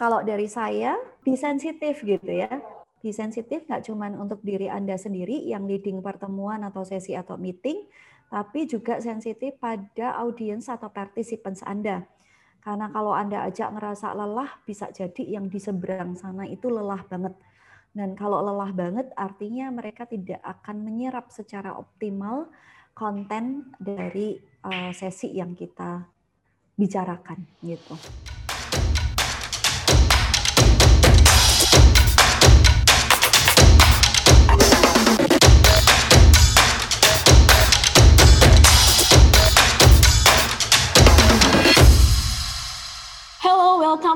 kalau dari saya, be sensitif gitu ya. Be sensitif nggak cuma untuk diri Anda sendiri yang leading pertemuan atau sesi atau meeting, tapi juga sensitif pada audiens atau participants Anda. Karena kalau Anda ajak ngerasa lelah, bisa jadi yang di seberang sana itu lelah banget. Dan kalau lelah banget, artinya mereka tidak akan menyerap secara optimal konten dari uh, sesi yang kita bicarakan gitu.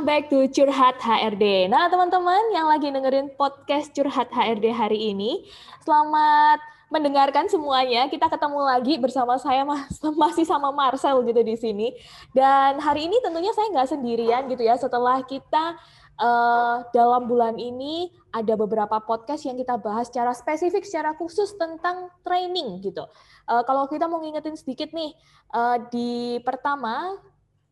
Welcome back to Curhat HRD. Nah, teman-teman yang lagi dengerin podcast Curhat HRD hari ini, selamat mendengarkan semuanya. Kita ketemu lagi bersama saya masih sama Marcel gitu di sini. Dan hari ini tentunya saya nggak sendirian gitu ya. Setelah kita uh, dalam bulan ini ada beberapa podcast yang kita bahas secara spesifik, secara khusus tentang training gitu. Uh, kalau kita mau ngingetin sedikit nih, uh, di pertama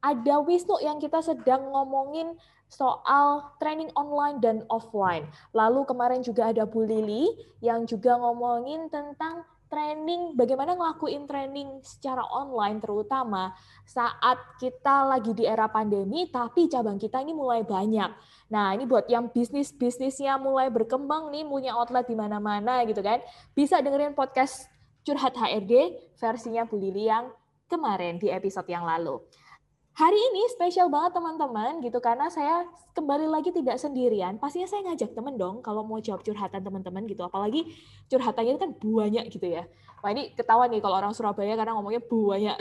ada Wisnu yang kita sedang ngomongin soal training online dan offline. Lalu kemarin juga ada Bu Lili yang juga ngomongin tentang training, bagaimana ngelakuin training secara online terutama saat kita lagi di era pandemi, tapi cabang kita ini mulai banyak. Nah, ini buat yang bisnis-bisnisnya mulai berkembang nih, punya outlet di mana-mana gitu kan, bisa dengerin podcast Curhat HRD versinya Bu Lili yang kemarin di episode yang lalu. Hari ini spesial banget teman-teman gitu karena saya kembali lagi tidak sendirian. Pastinya saya ngajak temen dong kalau mau jawab curhatan teman-teman gitu. Apalagi curhatannya kan banyak gitu ya. Wah ini ketahuan nih kalau orang Surabaya karena ngomongnya banyak.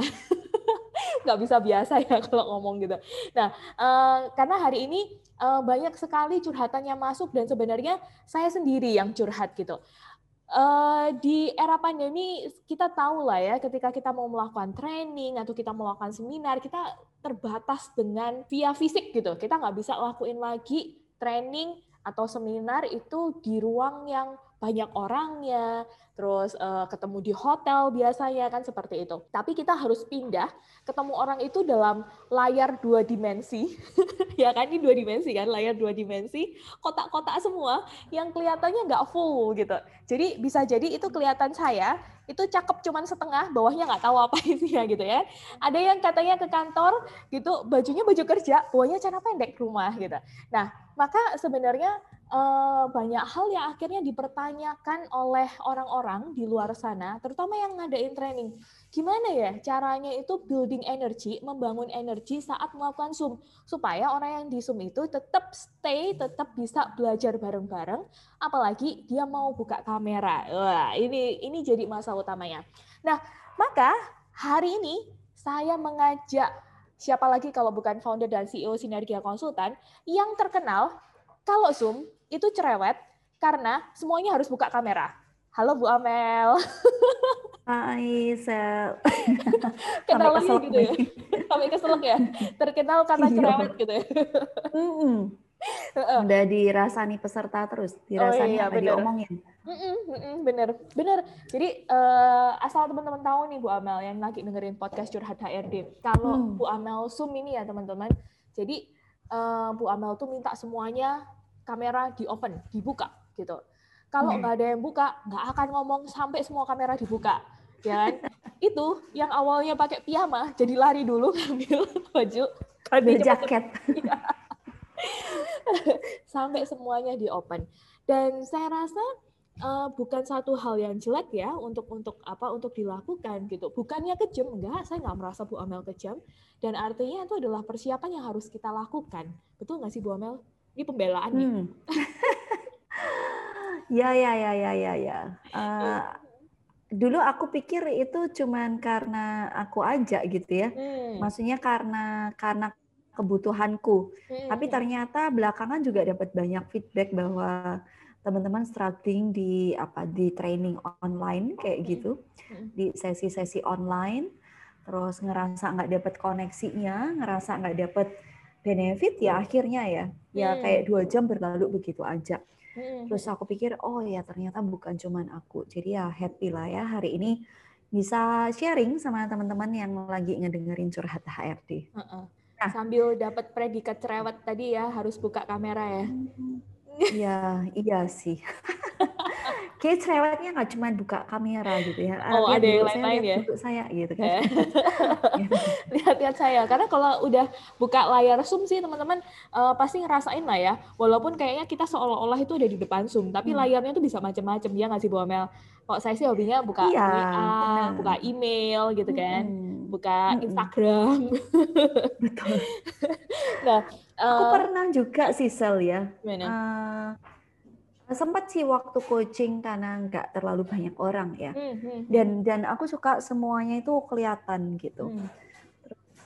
Nggak bisa biasa ya kalau ngomong gitu. Nah, eh, karena hari ini eh, banyak sekali curhatannya masuk dan sebenarnya saya sendiri yang curhat gitu. Uh, di era pandemi kita tahu lah ya ketika kita mau melakukan training atau kita melakukan seminar kita terbatas dengan via fisik gitu. Kita nggak bisa lakuin lagi training atau seminar itu di ruang yang banyak orangnya terus uh, ketemu di hotel biasanya kan seperti itu. Tapi kita harus pindah ketemu orang itu dalam layar dua dimensi, ya kan ini dua dimensi kan layar dua dimensi, kotak-kotak semua yang kelihatannya nggak full gitu. Jadi bisa jadi itu kelihatan saya itu cakep cuman setengah, bawahnya nggak tahu apa isinya gitu ya. Ada yang katanya ke kantor gitu, bajunya baju kerja, bawahnya celana pendek rumah gitu. Nah, maka sebenarnya Eh, banyak hal yang akhirnya dipertanyakan oleh orang-orang di luar sana, terutama yang ngadain training. Gimana ya caranya itu building energy, membangun energi saat melakukan Zoom, supaya orang yang di Zoom itu tetap stay, tetap bisa belajar bareng-bareng, apalagi dia mau buka kamera. Wah, ini ini jadi masalah utamanya. Nah, maka hari ini saya mengajak siapa lagi kalau bukan founder dan CEO Sinergia Konsultan yang terkenal kalau Zoom itu cerewet karena semuanya harus buka kamera. Halo Bu Amel. Hai Sel. Kenal lagi gitu ya. Sampai keselak ya. Terkenal karena iya. cerewet gitu ya. Mm -mm. Udah dirasani peserta terus, dirasani oh, iya, apa bener. diomongin. Mm -mm, mm -mm, bener, bener. Jadi uh, asal teman-teman tahu nih Bu Amel yang lagi dengerin podcast Curhat HRD. Kalau hmm. Bu Amel Zoom ini ya teman-teman. Jadi uh, Bu Amel tuh minta semuanya kamera di open, dibuka gitu. Kalau hmm. nggak ada yang buka, nggak akan ngomong sampai semua kamera dibuka, ya kan? Itu yang awalnya pakai piyama, jadi lari dulu ngambil baju, ambil jaket. Iya. sampai semuanya di open. Dan saya rasa uh, bukan satu hal yang jelek ya untuk untuk apa untuk dilakukan gitu. Bukannya kejam enggak, saya nggak merasa Bu Amel kejam. Dan artinya itu adalah persiapan yang harus kita lakukan. Betul nggak sih Bu Amel? Ini pembelaan nih. Hmm. ya ya ya ya ya ya. Uh, dulu aku pikir itu cuman karena aku aja gitu ya. Hmm. Maksudnya karena karena kebutuhanku. Hmm. Tapi ternyata belakangan juga dapat banyak feedback bahwa teman-teman struggling di apa di training online kayak hmm. gitu, hmm. di sesi-sesi online, terus ngerasa nggak dapat koneksinya, ngerasa nggak dapat benefit ya akhirnya ya ya hmm. kayak dua jam berlalu begitu aja hmm. terus aku pikir oh ya ternyata bukan cuman aku jadi ya happy lah ya hari ini bisa sharing sama teman-teman yang lagi ngedengerin curhat HRD. Uh -uh. Nah. Sambil dapat predikat cerewet tadi ya, harus buka kamera ya. Iya, iya sih. Kayak cerewetnya nggak cuma buka kamera gitu ya. Oh, ada yang lain-lain ya? Duduk saya gitu kan. Eh. Lihat-lihat saya. Karena kalau udah buka layar Zoom sih teman-teman uh, pasti ngerasain lah ya. Walaupun kayaknya kita seolah-olah itu ada di depan Zoom. Tapi hmm. layarnya tuh bisa macam-macam. Ya nggak sih Bu Amel? Kalau saya sih hobinya buka iya, WA, buka email gitu kan. Hmm. Buka hmm. Instagram. Betul. nah, uh, aku pernah juga sih Sel ya. Uh, sempat sih waktu coaching karena nggak terlalu banyak orang ya. Hmm, hmm, hmm. dan dan aku suka semuanya itu kelihatan gitu. Hmm.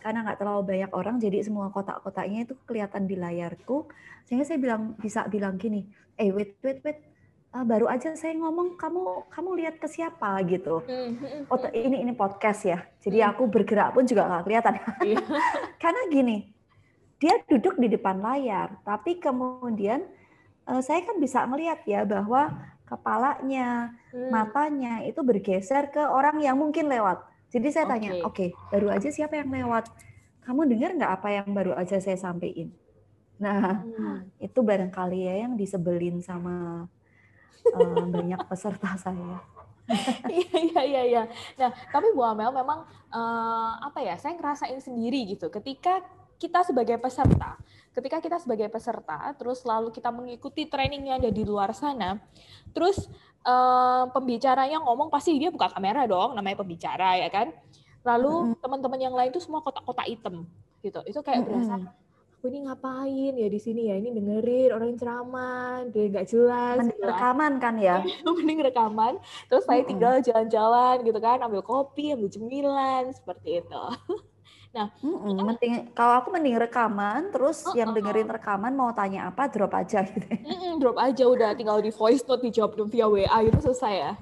karena nggak terlalu banyak orang jadi semua kotak-kotaknya itu kelihatan di layarku. Sehingga saya bilang bisa bilang gini eh wait wait wait. Uh, baru aja saya ngomong kamu kamu lihat ke siapa? gitu. Oh ini ini podcast ya. Jadi aku bergerak pun juga nggak kelihatan. Iya. karena gini dia duduk di depan layar tapi kemudian uh, saya kan bisa melihat ya bahwa kepalanya, hmm. matanya itu bergeser ke orang yang mungkin lewat. Jadi saya tanya, oke, okay, baru aja siapa yang lewat? Kamu dengar nggak apa yang baru aja saya sampaikan? Nah, hmm. itu barangkali ya yang disebelin sama uh, banyak peserta saya. Iya iya iya iya. Nah, tapi Bu Amel memang uh, apa ya? Saya ngerasain sendiri gitu. Ketika kita sebagai peserta, ketika kita sebagai peserta, terus lalu kita mengikuti training yang ada di luar sana, terus uh, pembicaranya ngomong pasti dia buka kamera dong, namanya pembicara ya kan. Lalu mm-hmm. teman-teman yang lain itu semua kotak-kotak hitam gitu. Itu kayak mm-hmm. berasa aku ini ngapain ya di sini ya ini dengerin orang ceramah dia nggak jelas mending gitu. rekaman kan ya mending rekaman terus saya tinggal jalan-jalan gitu kan ambil kopi ambil cemilan seperti itu Nah, mm mending kalau aku mending rekaman, terus uh, yang dengerin rekaman mau tanya apa drop aja gitu. Mm drop aja udah tinggal di voice note dijawab via WA itu selesai ya.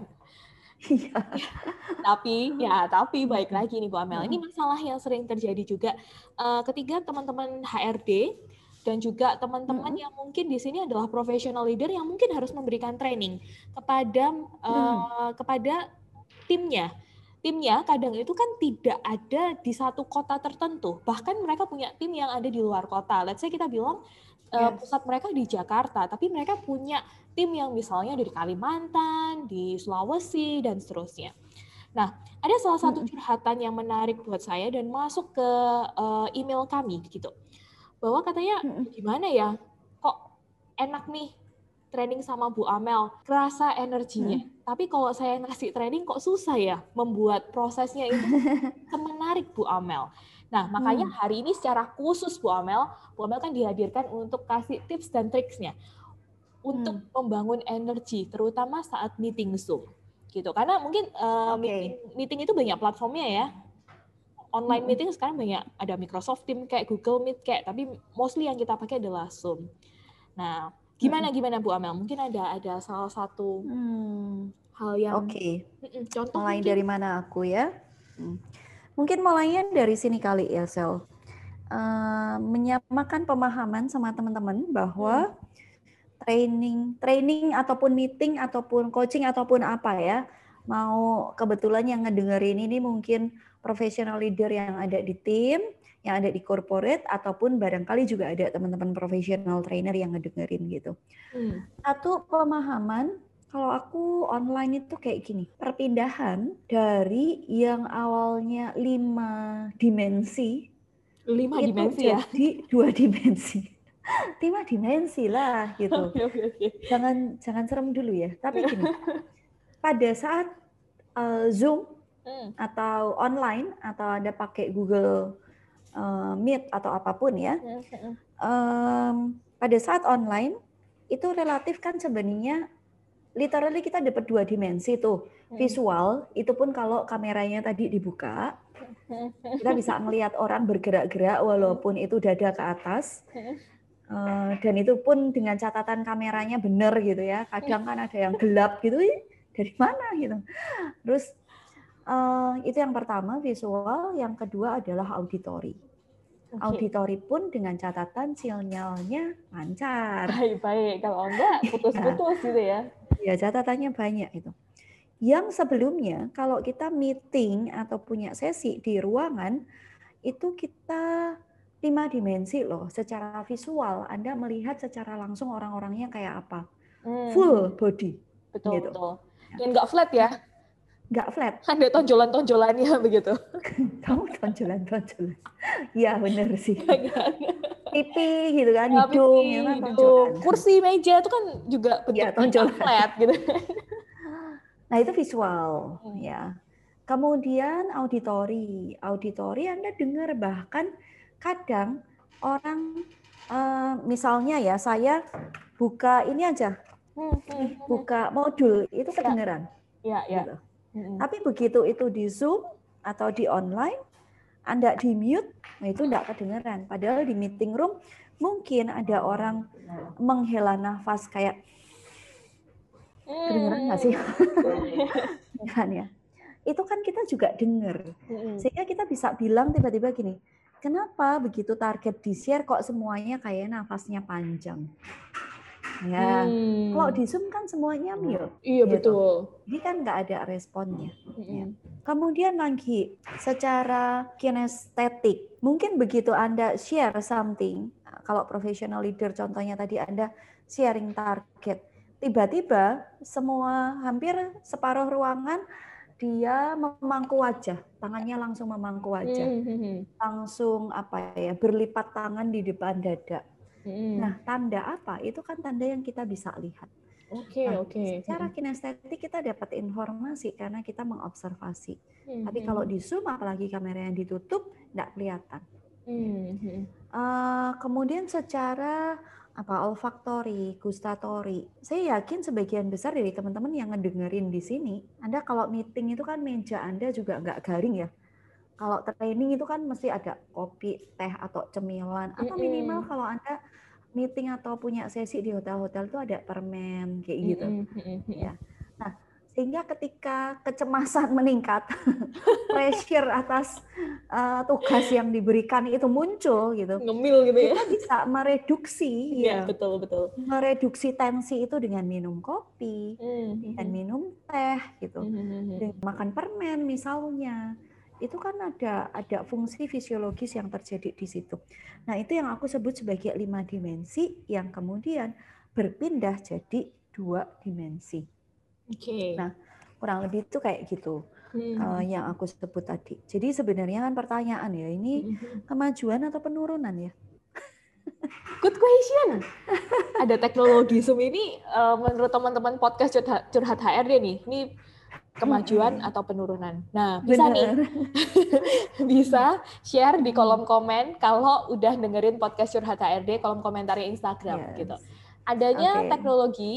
Iya. tapi ya tapi baik lagi nih Bu Amel. Ini masalah yang sering terjadi juga uh, ketika teman-teman HRD dan juga teman-teman mm -hmm. yang mungkin di sini adalah professional leader yang mungkin harus memberikan training kepada uh, kepada timnya timnya kadang itu kan tidak ada di satu kota tertentu. Bahkan mereka punya tim yang ada di luar kota. Let's say kita bilang yes. pusat mereka di Jakarta, tapi mereka punya tim yang misalnya dari Kalimantan, di Sulawesi dan seterusnya. Nah, ada salah satu curhatan yang menarik buat saya dan masuk ke uh, email kami gitu. Bahwa katanya gimana ya? Kok enak nih training sama Bu Amel, kerasa energinya. Hmm. Tapi kalau saya ngasih training kok susah ya membuat prosesnya itu semenarik Bu Amel. Nah, makanya hmm. hari ini secara khusus Bu Amel, Bu Amel kan dihadirkan untuk kasih tips dan triksnya untuk hmm. membangun energi, terutama saat meeting Zoom. Gitu. Karena mungkin uh, okay. meeting, meeting itu banyak platformnya ya. Online hmm. meeting sekarang banyak ada Microsoft Teams kayak Google Meet kayak, tapi mostly yang kita pakai adalah Zoom. Nah, Gimana gimana Bu Amel? Mungkin ada ada salah satu hmm. hal yang Oke. Okay. Contoh mulai mungkin. dari mana aku ya? Hmm. Mungkin mulainya dari sini kali ya, Sel. Uh, menyamakan pemahaman sama teman-teman bahwa hmm. training training ataupun meeting ataupun coaching ataupun apa ya, mau kebetulan yang ngedengerin ini mungkin professional leader yang ada di tim yang ada di corporate ataupun barangkali juga ada teman-teman profesional trainer yang ngedengerin gitu. Hmm. Satu pemahaman kalau aku online itu kayak gini, perpindahan dari yang awalnya lima dimensi, lima itu dimensi ya, jadi dua dimensi, lima dimensi lah gitu. Okay, okay, okay. Jangan jangan serem dulu ya. Tapi gini, pada saat uh, Zoom hmm. atau online atau ada pakai Google uh, Meet atau apa pun ya, um, pada saat online itu relatif kan sebenarnya literally kita dapat dua dimensi tuh. Hmm. visual itu pun kalau kameranya tadi dibuka kita bisa melihat orang bergerak-gerak walaupun itu dada ke atas. Uh, dan itu pun dengan catatan kameranya benar gitu ya. Kadang kan ada yang gelap gitu dari mana? gitu. Terus Uh, itu yang pertama visual, yang kedua adalah auditori. Okay. Auditori pun dengan catatan sinyalnya lancar. Baik-baik, kalau enggak putus-putus gitu ya. Ya, catatannya banyak itu. Yang sebelumnya kalau kita meeting atau punya sesi di ruangan itu kita lima dimensi loh. Secara visual, Anda melihat secara langsung orang-orangnya kayak apa. Hmm. Full body. Betul, gitu. betul. Dan nggak flat ya? Nggak flat. Ada tonjolan-tonjolannya begitu. Kamu tonjolan-tonjolan. Iya bener sih. Pipi gitu kan, ya, hidung, pipi, ya kan, hidung. Kursi, meja itu kan juga bentuknya ya, tonjolan. flat gitu. Nah itu visual, hmm. ya. Kemudian auditori, auditori Anda dengar bahkan kadang orang uh, misalnya ya saya buka ini aja, hmm, hmm, hmm. buka modul itu ya. kedengeran. Ya, ya. Gitu. Hmm. Tapi begitu itu di Zoom atau di online, Anda di mute, nah itu tidak kedengeran. Padahal di meeting room mungkin ada orang menghela nafas kayak kedengeran nggak sih? kan ya itu kan kita juga dengar. Sehingga kita bisa bilang tiba-tiba gini, kenapa begitu target di-share kok semuanya kayak nafasnya panjang? Ya, hmm. kalau di Zoom kan semuanya mute. Iya gitu. betul. Ini kan nggak ada responnya. Hmm. Ya. Kemudian lagi secara kinestetik, mungkin begitu Anda share something, kalau professional leader contohnya tadi Anda sharing target, tiba-tiba semua hampir separuh ruangan dia memangku wajah, tangannya langsung memangku wajah, mm -hmm. langsung apa ya berlipat tangan di depan dada. Mm. Nah, tanda apa? Itu kan tanda yang kita bisa lihat. Oke, okay, nah, oke. Okay. Secara kinestetik kita dapat informasi karena kita mengobservasi. Mm -hmm. Tapi kalau di zoom, apalagi kamera yang ditutup, tidak kelihatan. Mm -hmm. uh, kemudian secara apa olfaktori, gustatori. Saya yakin sebagian besar dari teman-teman yang ngedengerin di sini, Anda kalau meeting itu kan meja Anda juga nggak garing ya. Kalau training itu kan mesti ada kopi, teh atau cemilan atau minimal kalau Anda meeting atau punya sesi di hotel-hotel itu ada permen kayak gitu. Ya. Sehingga ketika kecemasan meningkat, pressure atas uh, tugas yang diberikan itu muncul gitu. Ngemil gitu ya. Kita bisa mereduksi ya, ya. betul betul. Mereduksi tensi itu dengan minum kopi, mm dengan minum teh gitu. Mm -hmm. Dengan makan permen misalnya. Itu kan ada ada fungsi fisiologis yang terjadi di situ. Nah, itu yang aku sebut sebagai lima dimensi yang kemudian berpindah jadi dua dimensi. Oke. Okay. Nah, kurang lebih itu kayak gitu hmm. uh, yang aku sebut tadi. Jadi sebenarnya kan pertanyaan ya, ini hmm. kemajuan atau penurunan ya? Good question. Ada teknologi Zoom ini uh, menurut teman-teman podcast curhat, curhat HRD nih, ini kemajuan hmm. atau penurunan. Nah, bisa Bener. nih bisa share di kolom komen kalau udah dengerin podcast curhat HRD, kolom komentar Instagram yes. gitu. Adanya okay. teknologi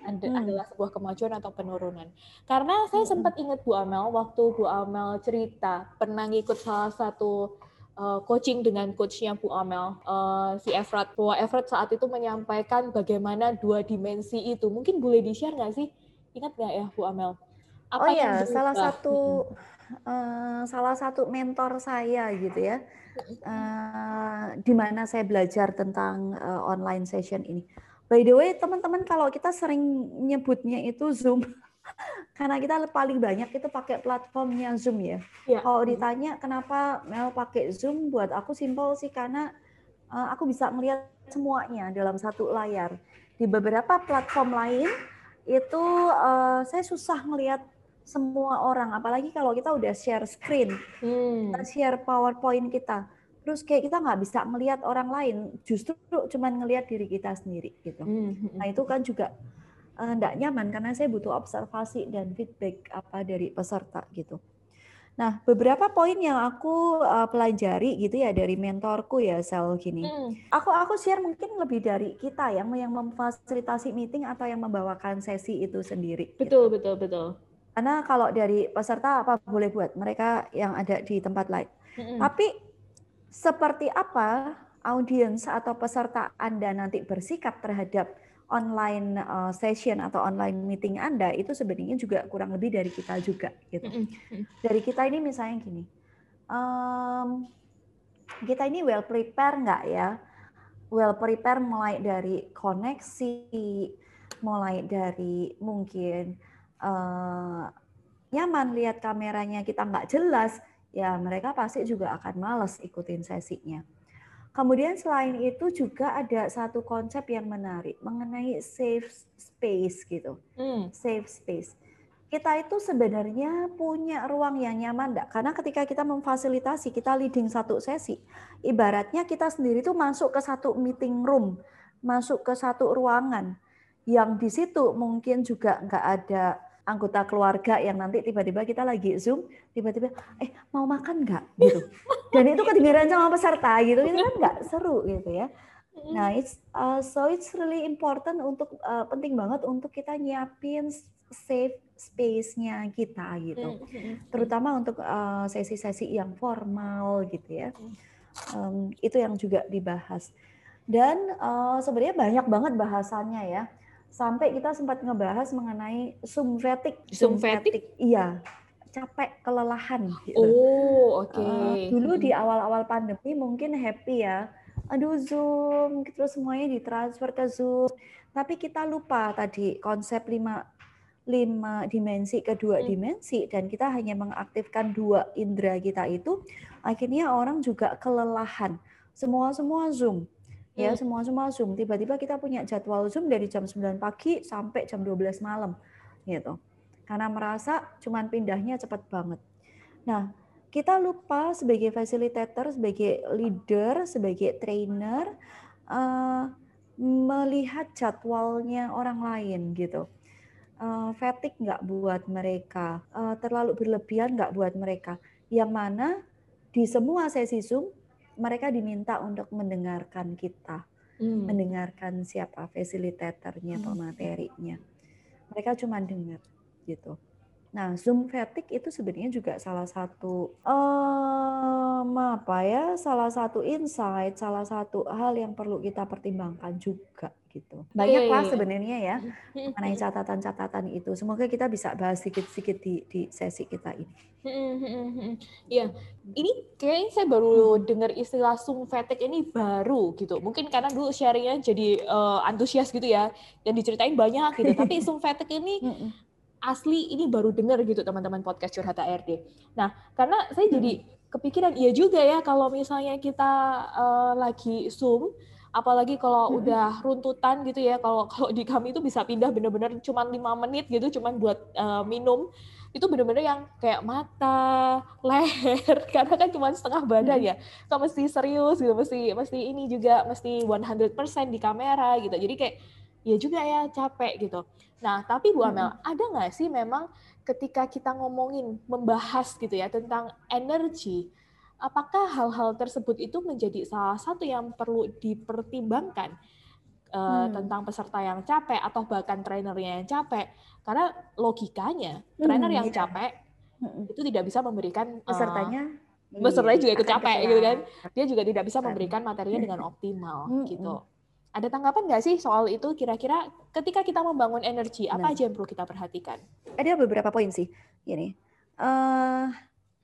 ada, hmm. adalah sebuah kemajuan atau penurunan. Karena saya hmm. sempat ingat Bu Amel waktu Bu Amel cerita pernah ngikut salah satu uh, coaching dengan coachnya Bu Amel uh, si Efrat. Bahwa Efrat saat itu menyampaikan bagaimana dua dimensi itu. Mungkin boleh di share nggak sih? Ingat nggak ya Bu Amel? Apa oh iya, salah satu uh, salah satu mentor saya gitu ya, uh, di mana saya belajar tentang uh, online session ini By the way, teman-teman kalau kita sering nyebutnya itu Zoom, karena kita paling banyak itu pakai platformnya Zoom ya. ya. Kalau ditanya kenapa Mel pakai Zoom, buat aku simpel sih karena uh, aku bisa melihat semuanya dalam satu layar. Di beberapa platform lain itu uh, saya susah melihat semua orang, apalagi kalau kita udah share screen, hmm. kita share PowerPoint kita terus kayak kita nggak bisa melihat orang lain justru cuman ngelihat diri kita sendiri gitu hmm, hmm, nah itu kan juga tidak eh, uh, nyaman karena saya butuh observasi dan feedback apa dari peserta gitu nah beberapa poin yang aku uh, pelajari gitu ya dari mentorku ya sel gini hmm. aku aku share mungkin lebih dari kita yang yang memfasilitasi meeting atau yang membawakan sesi itu sendiri betul gitu. betul betul karena kalau dari peserta apa boleh buat mereka yang ada di tempat lain hmm. tapi seperti apa audiens atau peserta Anda nanti bersikap terhadap online uh, session atau online meeting Anda itu sebenarnya juga kurang lebih dari kita juga gitu. Dari kita ini misalnya gini, um, kita ini well prepare nggak ya? Well prepare mulai dari koneksi, mulai dari mungkin uh, nyaman lihat kameranya kita nggak jelas, ya mereka pasti juga akan males ikutin sesinya. Kemudian selain itu juga ada satu konsep yang menarik mengenai safe space gitu. Hmm. Safe space. Kita itu sebenarnya punya ruang yang nyaman enggak? Karena ketika kita memfasilitasi, kita leading satu sesi, ibaratnya kita sendiri tuh masuk ke satu meeting room, masuk ke satu ruangan yang di situ mungkin juga nggak ada anggota keluarga yang nanti tiba-tiba kita lagi zoom tiba-tiba eh mau makan nggak? gitu. Dan itu kedengaran sama peserta gitu itu kan nggak seru gitu ya. Nah it's uh, so it's really important untuk uh, penting banget untuk kita nyiapin safe space-nya kita gitu. Terutama untuk uh, sesi-sesi yang formal gitu ya. Um, itu yang juga dibahas. Dan uh, sebenarnya banyak banget bahasannya ya sampai kita sempat ngebahas mengenai Zoom fatigue. Zoom fatigue? Iya, capek, kelelahan. Gitu. Oh, oke. Okay. Uh, dulu di awal-awal pandemi mungkin happy ya. Aduh Zoom, terus semuanya ditransfer ke Zoom. Tapi kita lupa tadi konsep lima lima dimensi ke dua hmm. dimensi dan kita hanya mengaktifkan dua indera kita itu akhirnya orang juga kelelahan semua semua zoom ya hmm. semua semua zoom. Tiba-tiba kita punya jadwal zoom dari jam 9 pagi sampai jam 12 malam gitu. Karena merasa cuman pindahnya cepat banget. Nah kita lupa sebagai facilitator sebagai leader sebagai trainer uh, melihat jadwalnya orang lain gitu. Uh, fatigue nggak buat mereka uh, terlalu berlebihan nggak buat mereka. Yang mana di semua sesi zoom mereka diminta untuk mendengarkan kita, hmm. mendengarkan siapa fasilitatornya, hmm. pematerinya. Mereka cuma dengar gitu. Nah, Zoom fatigue itu sebenarnya juga salah satu um, apa ya, salah satu insight, salah satu hal yang perlu kita pertimbangkan juga gitu. Banyak lah sebenarnya ya mengenai catatan-catatan itu. Semoga kita bisa bahas sedikit-sedikit di, di sesi kita ini. Iya, ini kayaknya saya baru dengar istilah Zoom fatigue ini baru gitu. Mungkin karena dulu sharingnya jadi uh, antusias gitu ya, dan diceritain banyak gitu. Tapi Zoom fatigue ini asli ini baru dengar gitu teman-teman podcast curhat ARD. Nah, karena saya jadi kepikiran iya juga ya kalau misalnya kita uh, lagi Zoom apalagi kalau udah runtutan gitu ya kalau kalau di kami itu bisa pindah bener-bener cuma lima menit gitu cuma buat uh, minum itu bener-bener yang kayak mata leher karena kan cuma setengah badan ya kan mesti serius gitu mesti mesti ini juga mesti 100% di kamera gitu jadi kayak ya juga ya capek gitu. Nah, tapi Bu Amel, hmm. ada nggak sih memang ketika kita ngomongin, membahas gitu ya tentang energi, apakah hal-hal tersebut itu menjadi salah satu yang perlu dipertimbangkan uh, hmm. tentang peserta yang capek atau bahkan trainernya yang capek? Karena logikanya, trainer hmm, yang iya. capek hmm. itu tidak bisa memberikan pesertanya uh, pesertanya juga ikut capek gitu kan. Dia juga tidak bisa memberikan materinya dengan optimal hmm. gitu. Ada tanggapan nggak sih soal itu? Kira-kira ketika kita membangun energi, apa nah. aja yang perlu kita perhatikan? Ada beberapa poin sih. Gini, uh,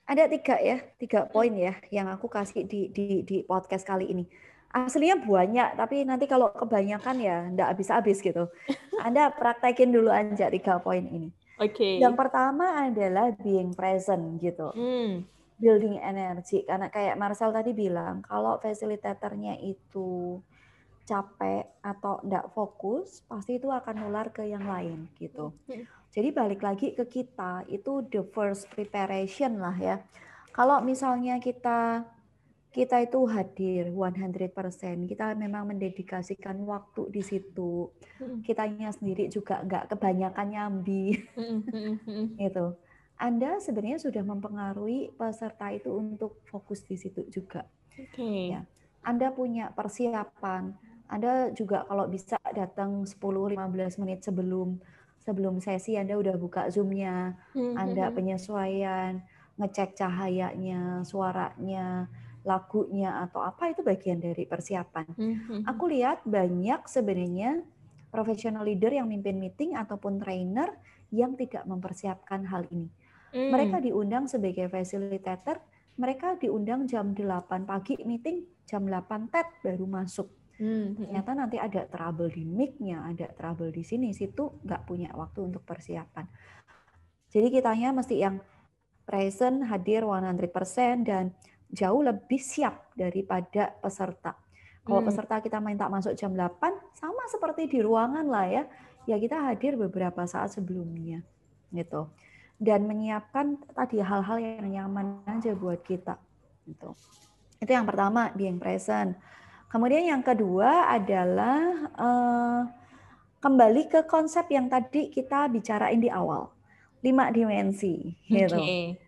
ada tiga ya, tiga poin ya yang aku kasih di, di, di podcast kali ini. Aslinya banyak, tapi nanti kalau kebanyakan ya nggak habis-habis gitu. Anda praktekin dulu aja tiga poin ini. Oke. Okay. Yang pertama adalah being present gitu. Hmm. Building energy. Karena kayak Marcel tadi bilang, kalau fasilitatornya itu capek atau tidak fokus, pasti itu akan nular ke yang lain gitu. Hmm. Jadi balik lagi ke kita, itu the first preparation lah ya. Kalau misalnya kita kita itu hadir 100%, kita memang mendedikasikan waktu di situ. Kitanya sendiri juga nggak kebanyakan nyambi. Gitu. Anda sebenarnya sudah mempengaruhi peserta itu untuk fokus di situ juga. Okay. Ya. Anda punya persiapan, anda juga kalau bisa datang 10-15 menit sebelum sebelum sesi Anda udah buka Zoom-nya, hmm, Anda hmm, hmm. penyesuaian, ngecek cahayanya, suaranya, lagunya atau apa itu bagian dari persiapan. Aku lihat banyak sebenarnya professional leader yang mimpin meeting ataupun trainer yang tidak mempersiapkan hal ini. Mereka diundang sebagai facilitator, mereka diundang jam 8 pagi meeting, jam 8 TED baru masuk Hmm, ternyata nanti ada trouble di mic-nya, ada trouble di sini, situ nggak punya waktu untuk persiapan. Jadi kitanya mesti yang present, hadir 100% dan jauh lebih siap daripada peserta. Kalau hmm. peserta kita minta masuk jam 8, sama seperti di ruangan lah ya. Ya kita hadir beberapa saat sebelumnya. Gitu. Dan menyiapkan tadi hal-hal yang nyaman aja buat kita. Gitu. Itu yang pertama, being present. Kemudian yang kedua adalah uh, kembali ke konsep yang tadi kita bicarain di awal. Lima dimensi. Gitu. Okay.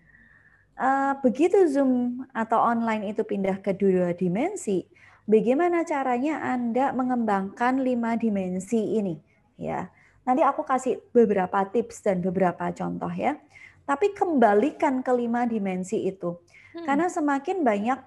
Uh, begitu Zoom atau online itu pindah ke dua dimensi, bagaimana caranya Anda mengembangkan lima dimensi ini? Ya, nanti aku kasih beberapa tips dan beberapa contoh ya. Tapi kembalikan ke lima dimensi itu, hmm. karena semakin banyak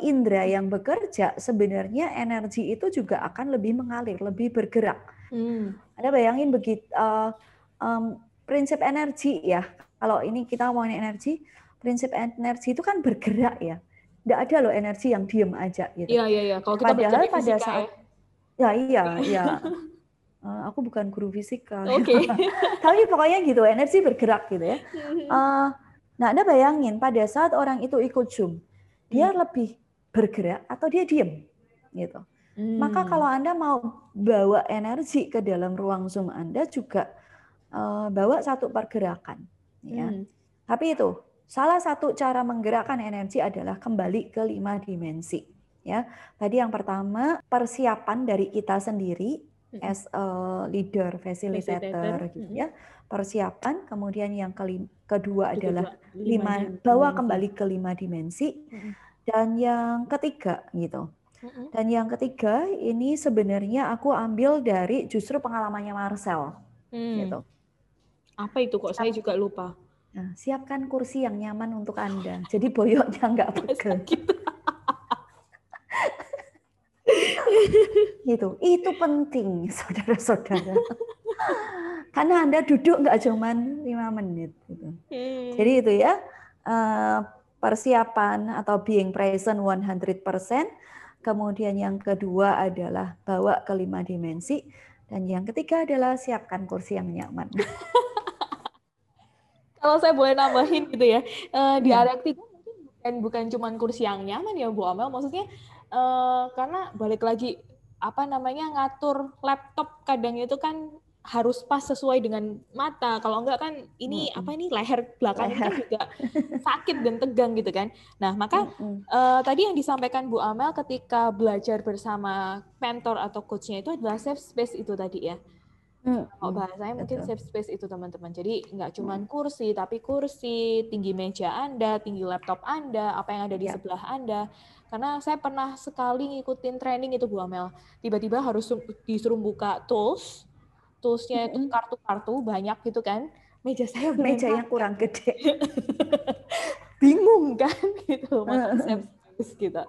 indera yang bekerja, sebenarnya energi itu juga akan lebih mengalir, lebih bergerak. Hmm. Anda bayangin begitu uh, um, prinsip energi ya. Kalau ini kita ngomongin energi, prinsip energi itu kan bergerak ya. Tidak ada loh energi yang diem aja gitu. Iya iya iya. Kalau kita Padahal pada saat ya, ya iya iya. uh, aku bukan guru fisika. Oke. Okay. Tapi pokoknya gitu energi bergerak gitu ya. Uh, nah anda bayangin pada saat orang itu ikut zoom, dia hmm. lebih bergerak atau dia diem gitu. Hmm. Maka kalau anda mau bawa energi ke dalam ruang zoom anda juga uh, bawa satu pergerakan. Ya. Hmm. Tapi itu Salah satu cara menggerakkan energi adalah kembali ke lima dimensi. Ya, tadi yang pertama persiapan dari kita sendiri as a leader, facilitator, gitu ya. Persiapan, kemudian yang kelima, kedua adalah lima, bawa kembali ke lima dimensi, dan yang ketiga gitu. Dan yang ketiga ini sebenarnya aku ambil dari justru pengalamannya Marcel, hmm. gitu. Apa itu kok? Saya juga lupa. Nah, siapkan kursi yang nyaman untuk Anda. Jadi boyoknya nggak pegel. gitu. Itu penting, saudara-saudara. Karena Anda duduk nggak cuma lima menit. Gitu. Hmm. Jadi itu ya, eh, persiapan atau being present 100%. Kemudian yang kedua adalah bawa ke lima dimensi. Dan yang ketiga adalah siapkan kursi yang nyaman. kalau saya boleh nambahin gitu ya uh, di area ketiga mungkin bukan bukan cuma kursi yang nyaman ya Bu Amel maksudnya uh, karena balik lagi apa namanya ngatur laptop kadang itu kan harus pas sesuai dengan mata. Kalau enggak kan ini mm-hmm. apa ini leher belakang leher. juga sakit dan tegang gitu kan. Nah, maka mm-hmm. uh, tadi yang disampaikan Bu Amel ketika belajar bersama mentor atau coachnya itu adalah safe space itu tadi ya. Hmm. Hmm, bahasanya mungkin safe space itu teman-teman. Jadi nggak cuma hmm. kursi, tapi kursi, tinggi meja Anda, tinggi laptop Anda, apa yang ada di ya. sebelah Anda. Karena saya pernah sekali ngikutin training itu Bu Amel. Tiba-tiba harus disuruh buka tools, toolsnya itu kartu-kartu banyak gitu kan. Meja saya mejanya kurang gede. Bingung kan gitu. Maksudnya gitu.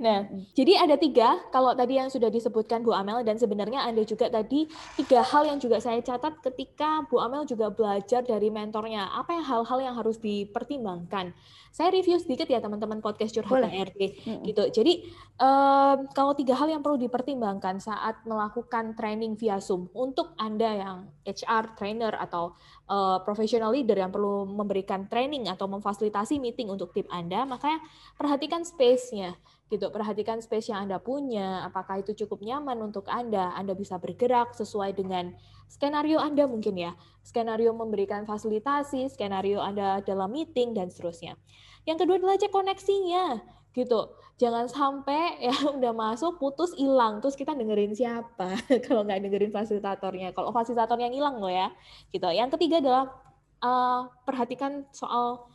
Nah, jadi ada tiga kalau tadi yang sudah disebutkan Bu Amel dan sebenarnya ada juga tadi tiga hal yang juga saya catat ketika Bu Amel juga belajar dari mentornya. Apa yang hal-hal yang harus dipertimbangkan? Saya review sedikit ya teman-teman podcast curhat HRD gitu. Jadi um, kalau tiga hal yang perlu dipertimbangkan saat melakukan training via Zoom untuk Anda yang HR trainer atau uh, professional leader yang perlu memberikan training atau memfasilitasi meeting untuk tim Anda, makanya perhatikan space-nya gitu. Perhatikan space yang Anda punya, apakah itu cukup nyaman untuk Anda, Anda bisa bergerak sesuai dengan skenario Anda mungkin ya. Skenario memberikan fasilitasi, skenario Anda dalam meeting dan seterusnya. Yang kedua adalah cek koneksinya gitu. Jangan sampai ya udah masuk putus hilang terus kita dengerin siapa kalau nggak dengerin fasilitatornya. Kalau fasilitatornya yang hilang loh ya. Gitu. Yang ketiga adalah uh, perhatikan soal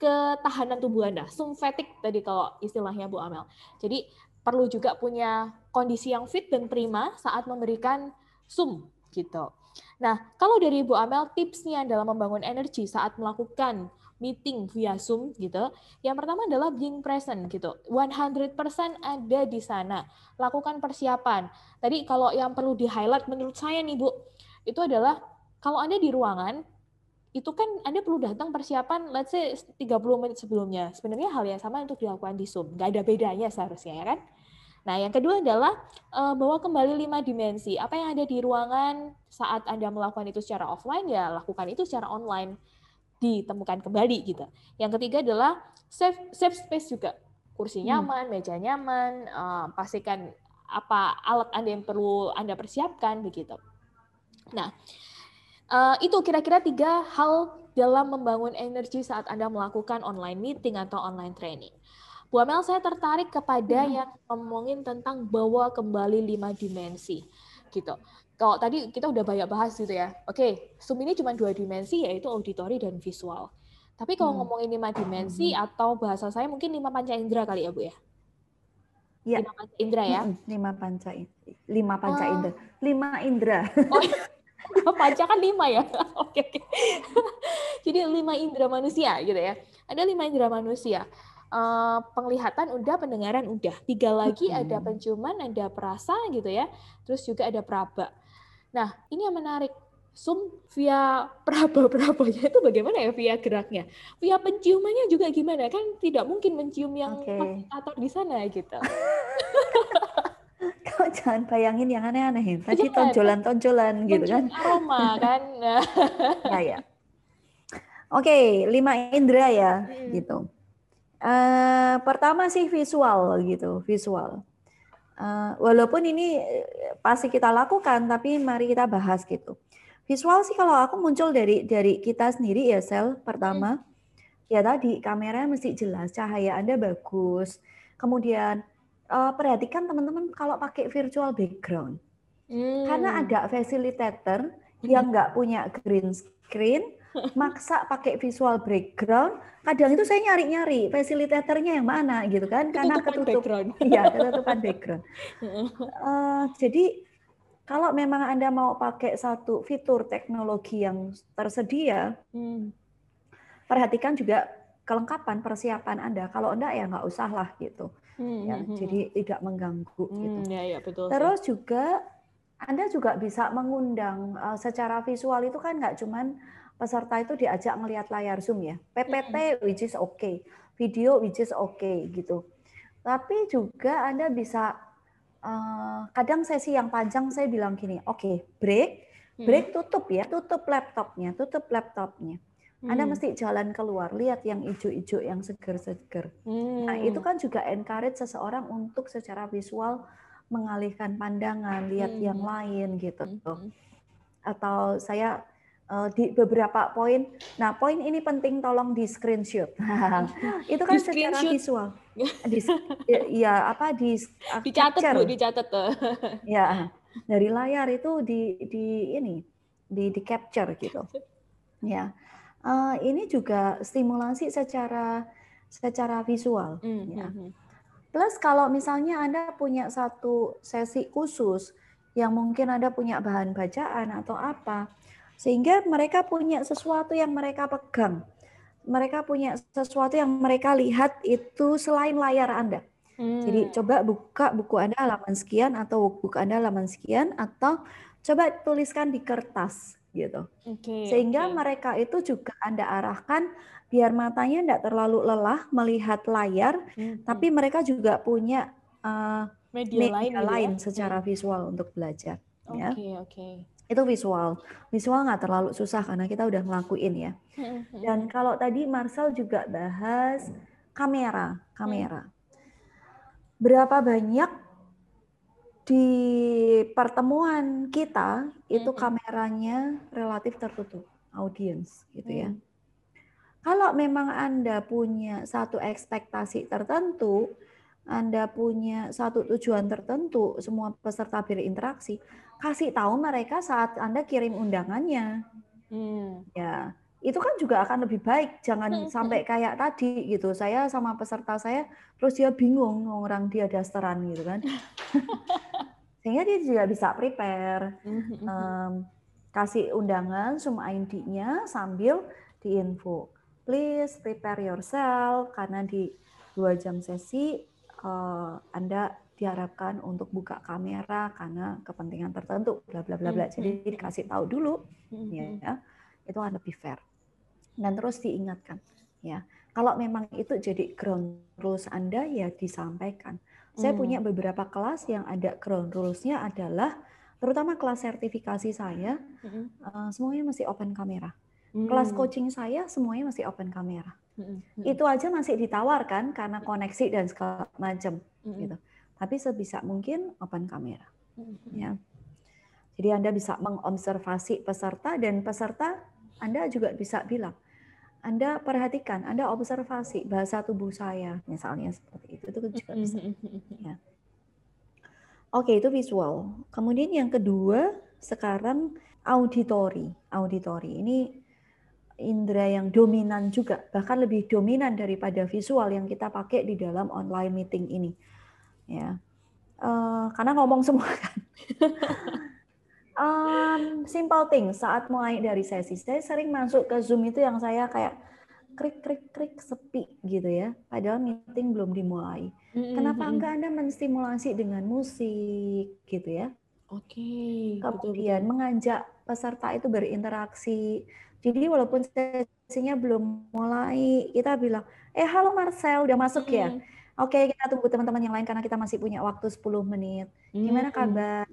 ketahanan tubuh Anda. Fatigue tadi kalau istilahnya Bu Amel. Jadi perlu juga punya kondisi yang fit dan prima saat memberikan Zoom gitu. Nah, kalau dari Bu Amel tipsnya dalam membangun energi saat melakukan meeting via Zoom gitu. Yang pertama adalah being present gitu. 100% ada di sana. Lakukan persiapan. Tadi kalau yang perlu di-highlight menurut saya nih Bu, itu adalah kalau Anda di ruangan itu kan Anda perlu datang persiapan let's say 30 menit sebelumnya. Sebenarnya hal yang sama untuk dilakukan di Zoom. Nggak ada bedanya seharusnya ya kan? Nah, yang kedua adalah uh, bawa kembali lima dimensi. Apa yang ada di ruangan saat Anda melakukan itu secara offline, ya lakukan itu secara online. Ditemukan kembali gitu. Yang ketiga adalah safe, safe space juga. kursi hmm. nyaman, hmm. meja nyaman, uh, pastikan apa alat Anda yang perlu Anda persiapkan begitu. Nah, uh, itu kira-kira tiga hal dalam membangun energi saat Anda melakukan online meeting atau online training. Bu Amel, saya tertarik kepada hmm. yang ngomongin tentang bawa kembali lima dimensi, gitu. Kalau tadi kita udah banyak bahas gitu ya. Oke, Zoom ini cuma dua dimensi, yaitu auditori dan visual. Tapi kalau hmm. ngomongin lima dimensi hmm. atau bahasa saya mungkin lima panca indera kali ya, Bu ya? Ya. Lima panca indera ya? Lima panca lima panca uh. indera. Lima indera. Oh, iya. panca kan lima ya? Oke, oke. Jadi lima indera manusia gitu ya. Ada lima indera manusia. Uh, penglihatan udah, pendengaran udah. Tiga lagi hmm. ada penciuman, ada perasa gitu ya. Terus juga ada peraba. Nah, ini yang menarik Zoom via peraba-perabanya itu bagaimana ya via geraknya? Via penciumannya juga gimana? Kan tidak mungkin mencium yang okay. atau di sana gitu. Kau jangan bayangin yang aneh-aneh. Tadi tonjolan-tonjolan gitu kan. Aroma kan. ya ya. Oke, okay, lima indera ya hmm. gitu. Uh, pertama sih visual gitu, visual. Uh, walaupun ini pasti kita lakukan, tapi mari kita bahas gitu. Visual sih kalau aku muncul dari dari kita sendiri ya sel pertama hmm. ya tadi kameranya mesti jelas, cahaya Anda bagus. Kemudian uh, perhatikan teman-teman kalau pakai virtual background. Hmm. Karena ada facilitator yang nggak punya green screen, maksa pakai visual background. Kadang itu saya nyari-nyari fasilitatornya yang mana gitu kan, karena ketutup. Iya, ketutupan background. uh, jadi kalau memang Anda mau pakai satu fitur teknologi yang tersedia, hmm. perhatikan juga kelengkapan persiapan Anda. Kalau enggak ya nggak usah lah gitu. Hmm. Ya, hmm. hmm jadi tidak mengganggu hmm, gitu. Ya, ya, betul, Terus juga Anda juga bisa mengundang uh, secara visual itu kan nggak cuman peserta itu diajak melihat layar Zoom ya. PPT which is okay, video which is okay gitu. Tapi juga Anda bisa uh, kadang sesi yang panjang saya bilang gini, oke okay, break, hmm. break tutup ya, tutup laptopnya, tutup laptopnya. Hmm. Anda mesti jalan keluar, lihat yang hijau-hijau, yang seger-seger. Hmm. Nah itu kan juga encourage seseorang untuk secara visual mengalihkan pandangan, lihat hmm. yang lain gitu. Hmm. Atau saya di beberapa poin. Nah, poin ini penting tolong di screenshot. itu kan di secara visual. Di, ya apa di uh, dicatat Bu, dicatat ya. Dari layar itu di di ini di di capture gitu. Ya. Uh, ini juga stimulasi secara secara visual mm, ya. Plus kalau misalnya Anda punya satu sesi khusus yang mungkin Anda punya bahan bacaan atau apa, sehingga mereka punya sesuatu yang mereka pegang. Mereka punya sesuatu yang mereka lihat itu selain layar Anda. Hmm. Jadi coba buka buku Anda halaman sekian atau buku Anda halaman sekian atau coba tuliskan di kertas gitu. Okay, Sehingga okay. mereka itu juga Anda arahkan biar matanya tidak terlalu lelah melihat layar, hmm. tapi mereka juga punya uh, media, media lain, gitu lain ya? secara hmm. visual untuk belajar. Oke, okay, ya. oke. Okay itu visual. Visual nggak terlalu susah karena kita udah ngelakuin ya. Dan kalau tadi Marcel juga bahas kamera, kamera. Berapa banyak di pertemuan kita itu kameranya relatif tertutup, audience gitu ya. Kalau memang Anda punya satu ekspektasi tertentu, Anda punya satu tujuan tertentu, semua peserta berinteraksi, kasih tahu mereka saat Anda kirim undangannya. Hmm. Ya, itu kan juga akan lebih baik. Jangan hmm. sampai kayak tadi gitu. Saya sama peserta saya terus dia bingung orang dia dasteran gitu kan. Sehingga dia juga bisa prepare. Um, kasih undangan semua ID-nya sambil diinfo. Please prepare yourself karena di dua jam sesi uh, Anda diharapkan untuk buka kamera karena kepentingan tertentu bla bla bla bla. Hmm, Jadi hmm. dikasih tahu dulu hmm, ya. Itu akan lebih fair. Dan terus diingatkan ya. Kalau memang itu jadi ground rules Anda ya disampaikan. Saya punya beberapa kelas yang ada ground rules-nya adalah terutama kelas sertifikasi saya uh, semuanya masih open kamera. Kelas coaching saya semuanya masih open kamera. Itu aja masih ditawarkan karena koneksi dan segala macam gitu. Tapi sebisa mungkin open kamera. Ya. Jadi Anda bisa mengobservasi peserta dan peserta Anda juga bisa bilang, Anda perhatikan, Anda observasi bahasa tubuh saya, misalnya seperti itu, itu juga bisa. Ya. Oke, itu visual. Kemudian yang kedua, sekarang auditory. Auditory ini indera yang dominan juga, bahkan lebih dominan daripada visual yang kita pakai di dalam online meeting ini. Ya, uh, karena ngomong semua kan. um, simple thing saat mulai dari sesi, saya sering masuk ke Zoom itu yang saya kayak krik krik krik sepi gitu ya. Padahal meeting belum dimulai. Mm-hmm. Kenapa enggak Anda menstimulasi dengan musik gitu ya? Oke. Okay, Kemudian betul, mengajak peserta itu berinteraksi. Jadi walaupun sesinya belum mulai, kita bilang, eh halo Marcel, udah masuk ya? Oke, kita tunggu teman-teman yang lain karena kita masih punya waktu 10 menit. Gimana kabar?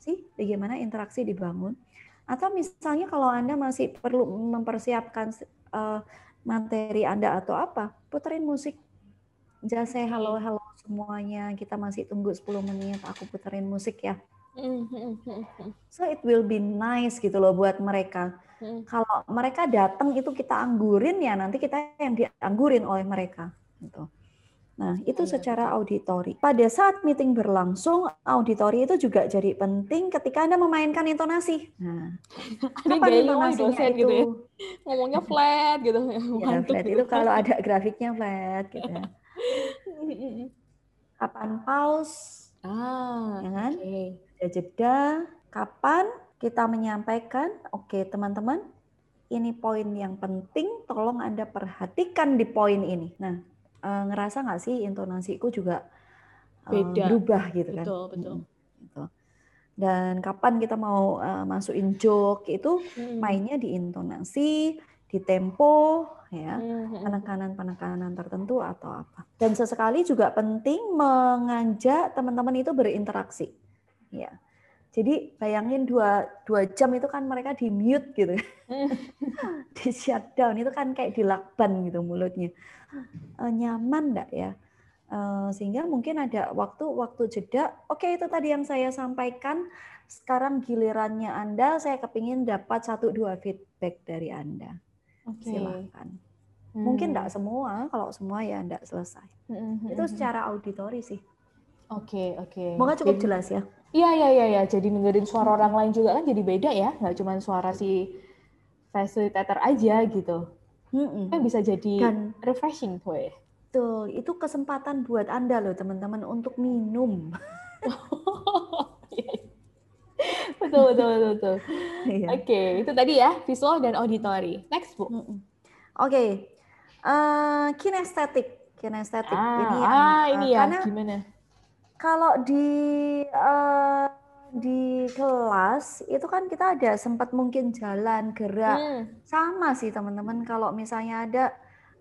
Sih, bagaimana interaksi dibangun? Atau misalnya kalau Anda masih perlu mempersiapkan uh, materi Anda atau apa, puterin musik. Just say halo halo semuanya. Kita masih tunggu 10 menit. Aku puterin musik ya. So it will be nice gitu loh buat mereka. Hmm. Kalau mereka datang itu kita anggurin ya nanti kita yang dianggurin oleh mereka gitu. Nah, itu iya, secara auditori. Pada saat meeting berlangsung, auditori itu juga jadi penting ketika Anda memainkan intonasi. Nah, apa intonasinya itu? Gitu ya? Ngomongnya flat gitu. Ya, flat gitu. itu kalau ada grafiknya flat gitu. Ya. Kapan pause? Ah, ya kan? Okay ada jeda, kapan kita menyampaikan, oke okay, teman-teman, ini poin yang penting, tolong Anda perhatikan di poin ini. Nah, eh, ngerasa nggak sih intonasiku juga eh, Beda. berubah gitu kan? Betul, betul. Gitu. Dan kapan kita mau uh, masukin joke itu hmm. mainnya di intonasi, di tempo, ya, hmm, hmm. penekanan-penekanan tertentu atau apa. Dan sesekali juga penting mengajak teman-teman itu berinteraksi Ya. Jadi bayangin dua, dua jam itu kan mereka di mute gitu. di shutdown itu kan kayak dilakban gitu mulutnya. E, nyaman enggak ya? E, sehingga mungkin ada waktu-waktu jeda. Oke itu tadi yang saya sampaikan. Sekarang gilirannya Anda, saya kepingin dapat satu dua feedback dari Anda. Okay. Silahkan. Hmm. Mungkin enggak semua, kalau semua ya enggak selesai. Hmm. hmm itu hmm, hmm. secara auditori sih. Oke, okay, oke. Okay. Semoga cukup Jadi, jelas ya. Iya iya iya ya. Jadi dengerin suara orang lain juga kan jadi beda ya, nggak cuma suara si facilitator aja gitu. Mm-mm. Kan bisa jadi Dan, refreshing tuh ya. Betul, itu kesempatan buat Anda loh teman-teman untuk minum. betul betul betul. betul. Iya. Oke, okay, itu tadi ya visual dan auditory. Next bu. Oke, okay. uh, eh, kinestetik. Kinestetik ah, ini yang, ah, ini uh, ya karena gimana? Kalau di uh, di kelas itu kan kita ada sempat mungkin jalan gerak. Hmm. sama sih teman-teman. Kalau misalnya ada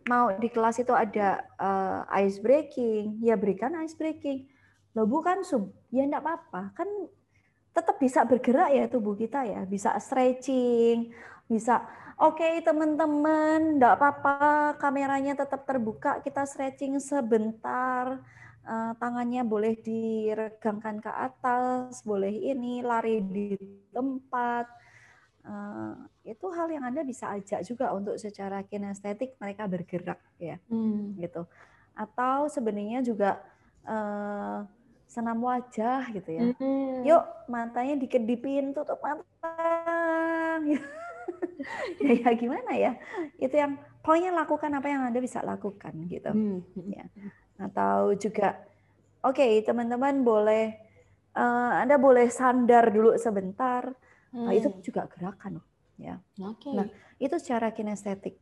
mau di kelas itu ada uh, ice breaking ya berikan ice breaking. Lo bukan sub ya enggak apa-apa. Kan tetap bisa bergerak ya tubuh kita ya. Bisa stretching bisa oke okay, teman-teman enggak apa-apa kameranya tetap terbuka kita stretching sebentar uh, tangannya boleh diregangkan ke atas, boleh ini lari di tempat. Uh, itu hal yang anda bisa ajak juga untuk secara kinestetik mereka bergerak ya, hmm. gitu. Atau sebenarnya juga uh, senam wajah gitu ya. Hmm. Yuk matanya dikedipin, tutup mata. ya, ya gimana ya? Itu yang pokoknya lakukan apa yang anda bisa lakukan gitu. Hmm. Ya atau juga oke okay, teman-teman boleh uh, Anda boleh sandar dulu sebentar. Hmm. Nah, itu juga gerakan ya. Okay. Nah, itu secara kinestetik.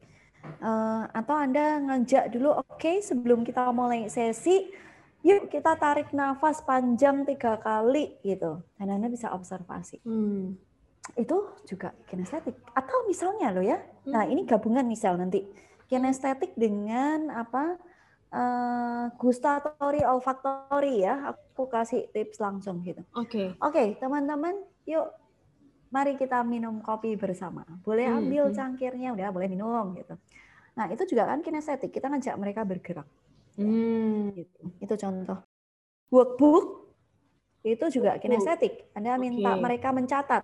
Uh, atau Anda ngajak dulu oke okay, sebelum kita mulai sesi yuk kita tarik nafas panjang tiga kali gitu dan anda bisa observasi hmm. itu juga kinestetik atau misalnya lo ya hmm. nah ini gabungan misal nanti kinestetik dengan apa uh, gustatory olfactory ya. Aku kasih tips langsung gitu. Oke. Okay. Oke, okay, teman-teman, yuk mari kita minum kopi bersama. Boleh hmm, ambil hmm. cangkirnya, udah boleh minum gitu. Nah, itu juga kan kinestetik. Kita ngajak mereka bergerak. Hmm. Gitu. Itu contoh. Workbook itu juga kinestetik. Anda minta okay. mereka mencatat.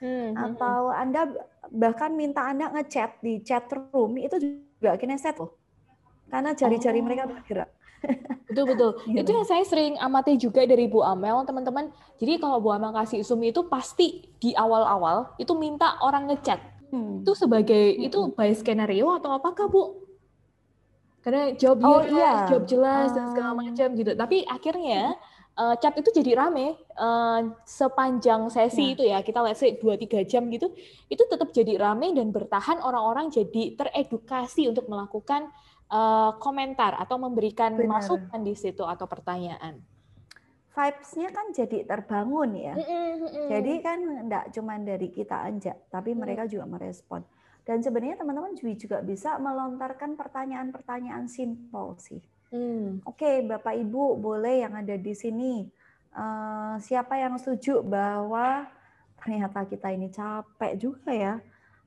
Hmm, hmm, hmm. Atau Anda bahkan minta Anda ngechat di chat room itu juga kinestetik loh. Karena jari-jari oh. mereka bergerak. Betul betul. Gitu. Itu yang saya sering amati juga dari Bu Amel, teman-teman. Jadi kalau Bu Amel kasih Zoom itu pasti di awal-awal itu minta orang ngechat. Hmm. Itu sebagai hmm. itu by skenario atau apakah Bu? Karena jawab oh, iya. jawab jelas uh. dan segala ah. macam gitu. Tapi akhirnya uh, chat itu jadi rame uh, sepanjang sesi nah. itu ya kita let's say 2-3 jam gitu itu tetap jadi rame dan bertahan orang-orang jadi teredukasi untuk melakukan uh, komentar atau memberikan Benar. masukan di situ atau pertanyaan. Vibes-nya kan jadi terbangun ya. Mm -mm, Jadi kan enggak cuma dari kita aja, tapi mereka juga merespon. Dan sebenarnya teman-teman juga bisa melontarkan pertanyaan-pertanyaan simpel sih. Mm. Oke, okay, Bapak Ibu boleh yang ada di sini. Uh, siapa yang setuju bahwa ternyata kita ini capek juga ya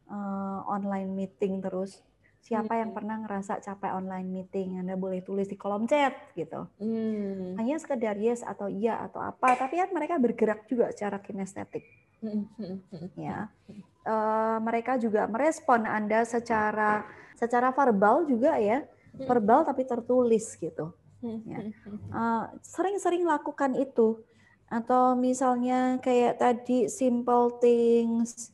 uh, online meeting terus Siapa yang pernah ngerasa capek online meeting? Anda boleh tulis di kolom chat gitu. Hmm. Hanya sekedar yes atau iya atau apa, tapi kan mereka bergerak juga secara kinestetik. Hmm, hmm, hmm, ya, uh, mereka juga merespon Anda secara secara verbal juga ya, verbal tapi tertulis gitu. Ya. Uh, sering-sering lakukan itu atau misalnya kayak tadi simple things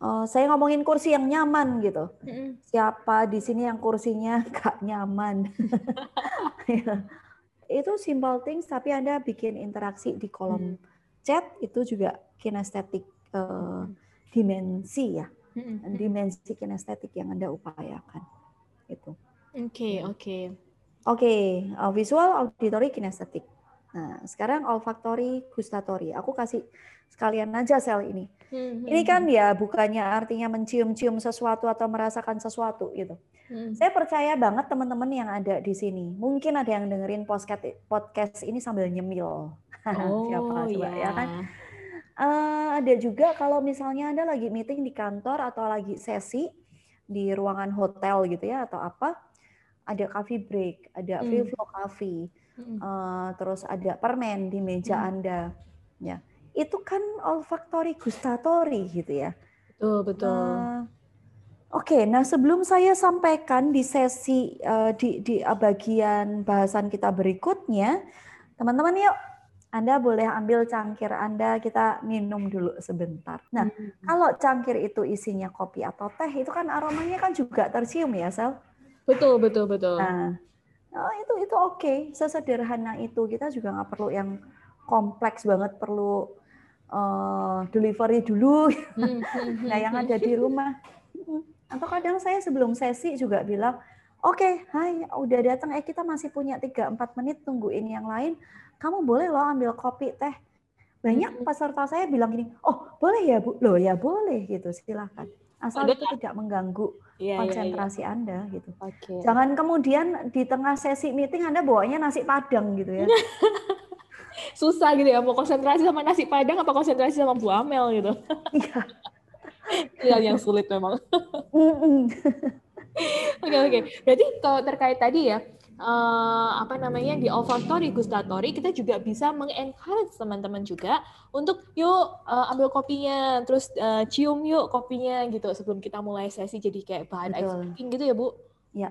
uh, saya ngomongin kursi yang nyaman gitu. Mm-hmm. Siapa di sini yang kursinya gak nyaman? ya. Itu simple things, tapi Anda bikin interaksi di kolom mm. chat itu juga kinestetik uh, dimensi ya, mm-hmm. dimensi kinestetik yang Anda upayakan. Itu. Oke, okay, oke. Okay. Oke, okay, uh, visual, auditory, kinestetik. Nah, sekarang olfactory, gustatory. Aku kasih sekalian aja sel ini. Hmm, ini kan ya bukannya artinya mencium-cium sesuatu atau merasakan sesuatu gitu. Hmm. Saya percaya banget teman-teman yang ada di sini. Mungkin ada yang dengerin podcast podcast ini sambil nyemil. Oh, Siapa coba yeah. ya kan? Uh, ada juga kalau misalnya Anda lagi meeting di kantor atau lagi sesi di ruangan hotel gitu ya atau apa, ada coffee break, ada hmm. free flow coffee, hmm. uh, terus ada permen di meja hmm. Anda. Ya itu kan olfactory gustatory gitu ya. Betul, betul. Uh, Oke, okay, nah sebelum saya sampaikan di sesi uh, di di bagian bahasan kita berikutnya, teman-teman yuk Anda boleh ambil cangkir Anda, kita minum dulu sebentar. Nah, hmm. kalau cangkir itu isinya kopi atau teh, itu kan aromanya kan juga tercium ya, Sel? Betul, betul, betul. Nah, oh, itu itu oke, okay. sesederhana itu kita juga nggak perlu yang kompleks banget, perlu uh, delivery dulu. Hmm, hmm, hmm, nah, yang ada di rumah. Atau kadang saya sebelum sesi juga bilang, oke, okay, hai, udah datang, eh kita masih punya 3-4 menit tungguin yang lain. Kamu boleh loh ambil kopi, teh. Banyak peserta saya bilang gini, oh boleh ya Bu? Loh ya boleh gitu, silahkan. Asal itu tidak mengganggu ya, konsentrasi ya, ya. Anda gitu. Okay. Jangan kemudian di tengah sesi meeting Anda bawanya nasi padang gitu ya. susah gitu ya mau konsentrasi sama nasi padang apa konsentrasi sama Bu Amel gitu. Iya. Yang sulit memang. Oke oke. Okay, Berarti kalau terkait tadi ya uh, apa namanya di olfactory gustatory kita juga bisa mengencourage teman-teman juga untuk yuk uh, ambil kopinya terus uh, cium yuk kopinya gitu sebelum kita mulai sesi jadi kayak bahan ice gitu ya Bu. Ya.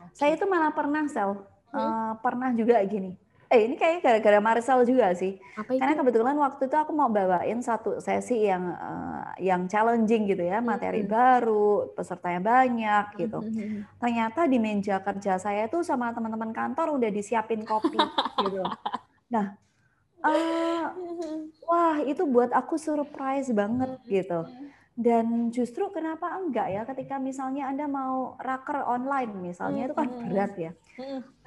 Okay. Saya itu malah pernah sel uh, hmm? pernah juga gini Eh ini kayaknya gara-gara Marcel juga sih. Apa itu? Karena kebetulan waktu itu aku mau bawain satu sesi yang uh, yang challenging gitu ya, materi mm -hmm. baru, pesertanya banyak gitu. Mm -hmm. Ternyata di meja kerja saya tuh sama teman-teman kantor udah disiapin kopi gitu. Nah, uh, wah itu buat aku surprise banget gitu. Dan justru kenapa enggak ya ketika misalnya Anda mau raker online misalnya itu kan berat ya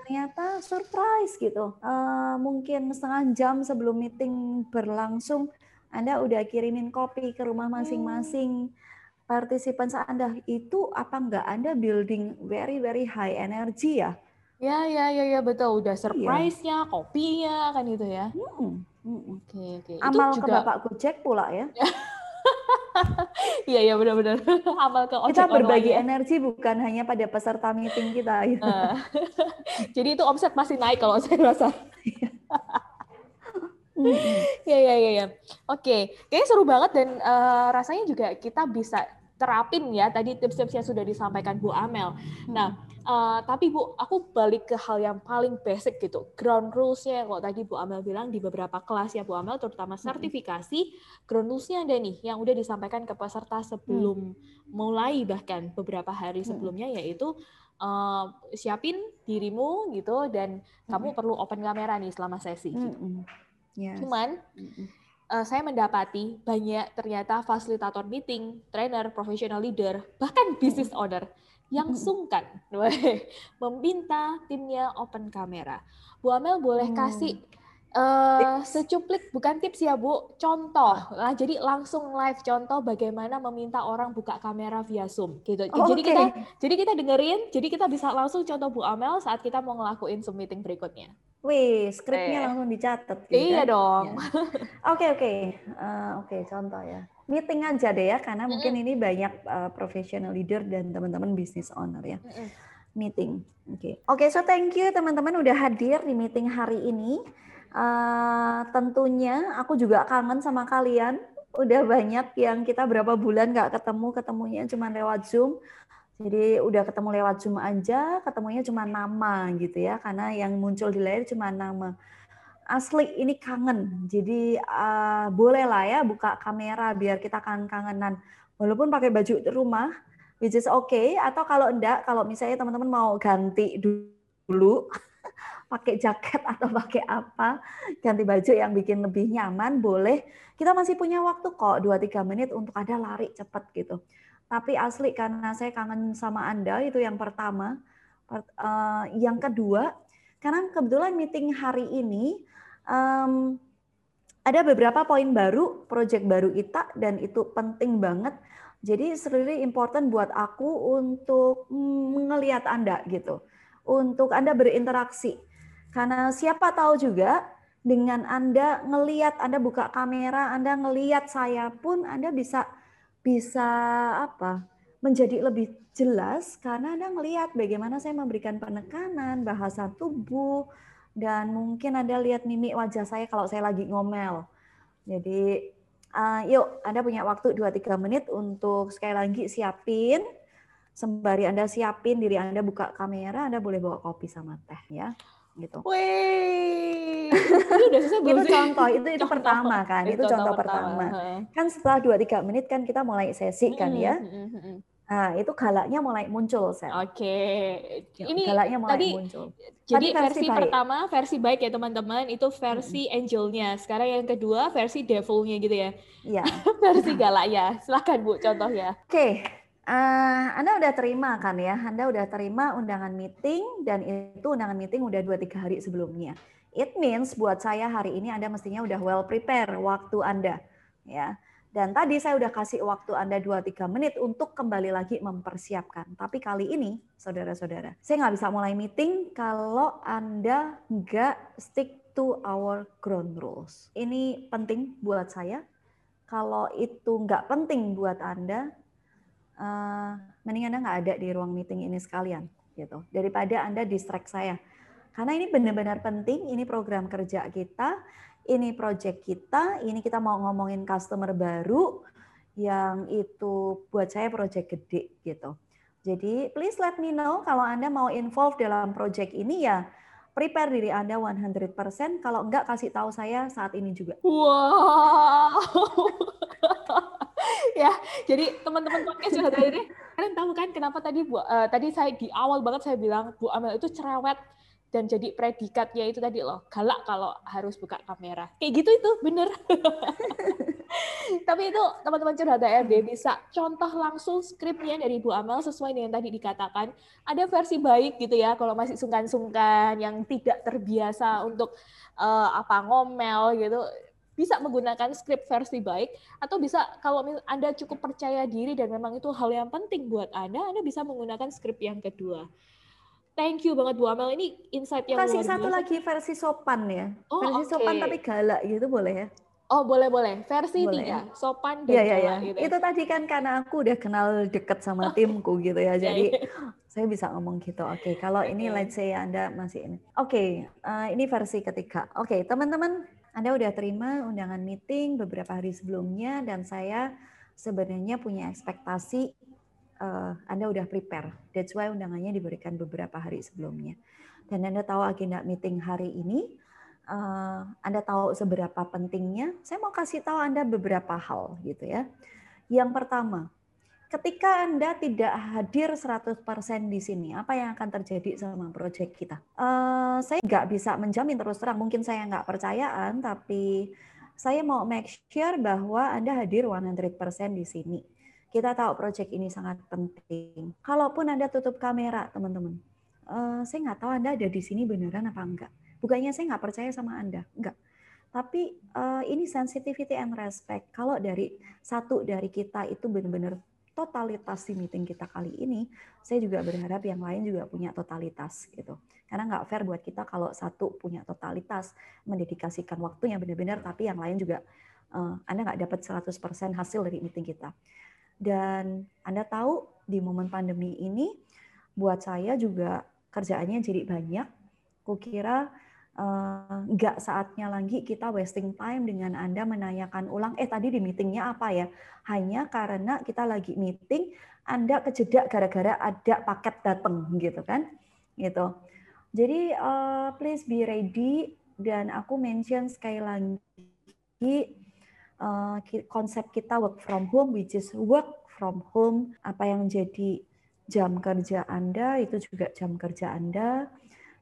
ternyata surprise gitu. Uh, mungkin setengah jam sebelum meeting berlangsung, Anda udah kirimin kopi ke rumah masing-masing hmm. partisipan Anda. Itu apa enggak Anda building very very high energy ya? Ya, ya, ya, ya betul. Udah iya. surprise-nya, iya. kopinya kan itu ya. Hmm. Oke, oke. Amal juga... ke Bapak Gojek pula ya. Iya iya benar-benar amal ke Kita berbagi online. energi bukan hanya pada peserta meeting kita. Gitu. Uh, jadi itu omset masih naik kalau saya rasa. Iya iya iya. Ya. Oke, kayaknya seru banget dan uh, rasanya juga kita bisa terapin ya tadi tips-tips yang sudah disampaikan Bu Amel. Nah, uh, tapi Bu, aku balik ke hal yang paling basic gitu. Ground rules-nya kalau tadi Bu Amel bilang di beberapa kelas ya Bu Amel, terutama sertifikasi, ground rules-nya ada nih yang udah disampaikan ke peserta sebelum hmm. mulai bahkan beberapa hari sebelumnya yaitu uh, siapin dirimu gitu dan kamu perlu open kamera nih selama sesi. Gitu. Yes. Cuman uh, saya mendapati banyak ternyata fasilitator meeting, trainer, professional leader, bahkan business owner yang sungkan. Meminta timnya open kamera. Bu Amel boleh kasih Uh, secuplik bukan tips ya Bu, contoh. Nah, jadi langsung live contoh bagaimana meminta orang buka kamera via Zoom gitu. Oh, jadi okay. kita jadi kita dengerin, jadi kita bisa langsung contoh Bu Amel saat kita mau ngelakuin Zoom meeting berikutnya. Wih, skripnya eh. langsung dicatat gitu Iya kan? dong. Ya. Oke oke. Eh, oke, contoh ya. Meeting aja deh ya karena mm -hmm. mungkin ini banyak uh, professional leader dan teman-teman business owner ya. Mm -hmm. Meeting. Oke. Okay. Oke, okay, so thank you teman-teman udah hadir di meeting hari ini. Uh, tentunya aku juga kangen sama kalian. Udah banyak yang kita berapa bulan nggak ketemu, ketemunya cuma lewat Zoom. Jadi udah ketemu lewat Zoom aja, ketemunya cuma nama gitu ya, karena yang muncul di layar cuma nama. Asli ini kangen, jadi uh, boleh lah ya buka kamera biar kita kangen-kangenan. Walaupun pakai baju rumah, which is okay, atau kalau enggak, kalau misalnya teman-teman mau ganti dulu, pakai jaket atau pakai apa, ganti baju yang bikin lebih nyaman, boleh. Kita masih punya waktu kok 2-3 menit untuk ada lari cepat gitu. Tapi asli karena saya kangen sama Anda, itu yang pertama. Eh, yang kedua, karena kebetulan meeting hari ini, ada beberapa poin baru, project baru kita, dan itu penting banget. Jadi really important buat aku untuk melihat Anda gitu. Untuk Anda berinteraksi karena siapa tahu juga dengan Anda ngeliat, Anda buka kamera, Anda ngeliat saya pun Anda bisa bisa apa? menjadi lebih jelas karena Anda ngelihat bagaimana saya memberikan penekanan, bahasa tubuh, dan mungkin Anda lihat mimik wajah saya kalau saya lagi ngomel. Jadi uh, yuk Anda punya waktu 2-3 menit untuk sekali lagi siapin, sembari Anda siapin diri Anda buka kamera, Anda boleh bawa kopi sama teh ya gitu. Wih, itu contoh, itu itu contoh. pertama kan, itu, contoh, contoh pertama. pertama. Kan setelah 2-3 menit kan kita mulai sesi kan ya. Nah, itu galaknya mulai muncul. Oke. Okay. Ini galaknya mulai tadi, muncul. Jadi tadi versi, versi pertama versi baik ya teman-teman, itu versi hmm. angelnya. Sekarang yang kedua versi devilnya gitu ya. Iya. versi galaknya. Silakan Bu contohnya. Oke. Okay. Uh, Anda udah terima kan ya? Anda udah terima undangan meeting dan itu undangan meeting udah 2-3 hari sebelumnya. It means buat saya hari ini Anda mestinya udah well prepare waktu Anda. ya. Dan tadi saya udah kasih waktu Anda 2-3 menit untuk kembali lagi mempersiapkan. Tapi kali ini, saudara-saudara, saya nggak bisa mulai meeting kalau Anda nggak stick to our ground rules. Ini penting buat saya. Kalau itu nggak penting buat Anda, uh, mending Anda nggak ada di ruang meeting ini sekalian gitu daripada Anda distract saya. Karena ini benar-benar penting, ini program kerja kita, ini project kita, ini kita mau ngomongin customer baru yang itu buat saya project gede gitu. Jadi please let me know kalau Anda mau involve dalam project ini ya prepare diri Anda 100%, kalau enggak kasih tahu saya saat ini juga. Wow. ya, jadi teman-teman podcast sudah tadi kalian tahu kan kenapa tadi Bu uh, tadi saya di awal banget saya bilang Bu Amel itu cerewet dan jadi predikatnya itu tadi loh galak kalau harus buka kamera. Kayak gitu itu bener. Tapi itu teman-teman curhat HRD bisa contoh langsung skripnya dari Bu Amel sesuai dengan tadi dikatakan. Ada versi baik gitu ya kalau masih sungkan-sungkan yang tidak terbiasa untuk uh, apa ngomel gitu. Bisa menggunakan skrip versi baik atau bisa kalau Anda cukup percaya diri dan memang itu hal yang penting buat Anda, Anda bisa menggunakan skrip yang kedua. Thank you banget Bu Amel. Ini insight yang Kasih luar biasa. satu lagi versi sopan ya. Oh, versi okay. sopan tapi galak gitu boleh ya? Oh boleh boleh versi boleh. tiga sopan dan ya, ya, ya. Gitu. Itu tadi kan karena aku udah kenal deket sama timku gitu ya, iya, jadi iya. saya bisa ngomong gitu. Oke, okay, kalau ini let's say anda masih ini. Oke, okay, uh, eh, ini versi ketiga. Oke okay, teman-teman, anda udah terima undangan meeting beberapa hari sebelumnya dan saya sebenarnya punya ekspektasi uh, Anda udah prepare. That's why undangannya diberikan beberapa hari sebelumnya. Dan Anda tahu agenda meeting hari ini uh, Anda tahu seberapa pentingnya, saya mau kasih tahu Anda beberapa hal gitu ya. Yang pertama, ketika Anda tidak hadir 100% di sini, apa yang akan terjadi sama proyek kita? Uh, saya nggak bisa menjamin terus terang, mungkin saya nggak percayaan, tapi saya mau make sure bahwa Anda hadir 100% di sini. Kita tahu proyek ini sangat penting. Kalaupun Anda tutup kamera, teman-teman, uh, saya nggak tahu Anda ada di sini beneran apa enggak Bukannya saya nggak percaya sama Anda, enggak. Tapi uh, ini sensitivity and respect. Kalau dari satu dari kita itu benar-benar totalitas di meeting kita kali ini, saya juga berharap yang lain juga punya totalitas gitu. Karena nggak fair buat kita kalau satu punya totalitas, mendedikasikan waktunya benar-benar, tapi yang lain juga uh, Anda nggak dapat 100% hasil dari meeting kita. Dan Anda tahu di momen pandemi ini, buat saya juga kerjaannya jadi banyak. Kukira Eh, nggak uh, saatnya lagi kita wasting time dengan Anda menanyakan ulang, eh tadi di meetingnya apa ya? Hanya karena kita lagi meeting, Anda kejedak gara-gara ada paket datang gitu kan? Gitu. Jadi uh, please be ready dan aku mention sekali lagi uh, konsep kita work from home, which is work from home. Apa yang jadi jam kerja Anda itu juga jam kerja Anda.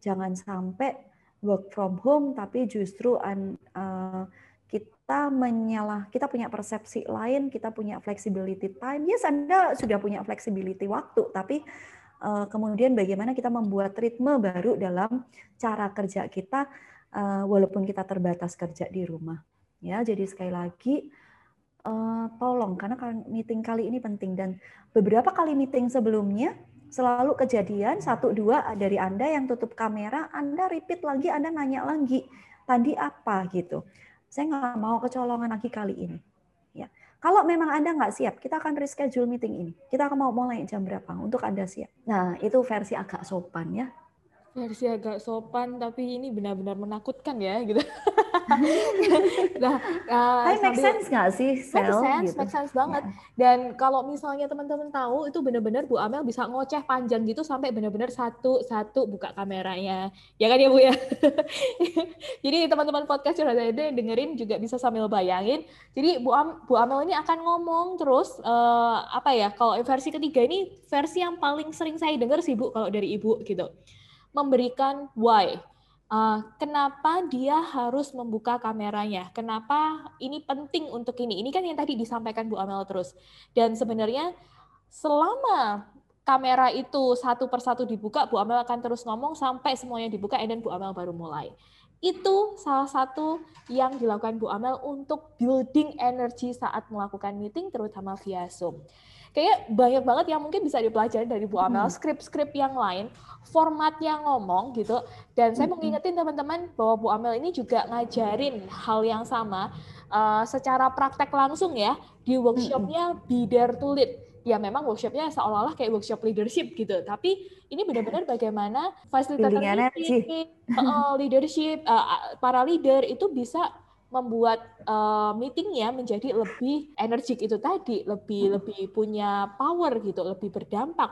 Jangan sampai work from home tapi justru uh, kita menyalah kita punya persepsi lain kita punya flexibility time yes anda sudah punya flexibility waktu tapi uh, kemudian bagaimana kita membuat ritme baru dalam cara kerja kita uh, walaupun kita terbatas kerja di rumah ya jadi sekali lagi uh, tolong karena meeting kali ini penting dan beberapa kali meeting sebelumnya selalu kejadian satu dua dari Anda yang tutup kamera, Anda repeat lagi, Anda nanya lagi, tadi apa gitu. Saya nggak mau kecolongan lagi kali ini. Ya, kalau memang Anda nggak siap, kita akan reschedule meeting ini. Kita akan mau mulai jam berapa untuk Anda siap. Nah, itu versi agak sopan ya versi agak sopan tapi ini benar-benar menakutkan ya gitu. nah, uh, make sense nggak sih? Sel, make sense, gitu. make sense banget. Yeah. Dan kalau misalnya teman-teman tahu itu benar-benar Bu Amel bisa ngoceh panjang gitu sampai benar-benar satu-satu buka kameranya. Ya kan ya Bu ya? Jadi teman-teman podcast yang ada dengerin juga bisa sambil bayangin. Jadi Bu, Am Bu Amel ini akan ngomong terus uh, apa ya? Kalau versi ketiga ini versi yang paling sering saya dengar sih Bu kalau dari Ibu gitu memberikan why. Uh, kenapa dia harus membuka kameranya? Kenapa ini penting untuk ini? Ini kan yang tadi disampaikan Bu Amel terus. Dan sebenarnya selama kamera itu satu persatu dibuka, Bu Amel akan terus ngomong sampai semuanya dibuka, dan Bu Amel baru mulai. Itu salah satu yang dilakukan Bu Amel untuk building energy saat melakukan meeting, terutama via Zoom kayak banyak banget yang mungkin bisa dipelajari dari Bu Amel, skrip-skrip yang lain, formatnya ngomong gitu. Dan saya mau ngingetin teman-teman bahwa Bu Amel ini juga ngajarin hal yang sama uh, secara praktek langsung ya di workshopnya There to Lead. Ya memang workshopnya seolah-olah kayak workshop leadership gitu, tapi ini benar-benar bagaimana fasilitator uh, leadership, uh, para leader itu bisa membuat uh, meetingnya menjadi lebih energik itu tadi, lebih hmm. lebih punya power gitu, lebih berdampak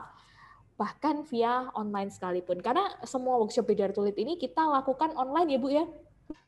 bahkan via online sekalipun. Karena semua workshop bidar tulit ini kita lakukan online ya Bu ya.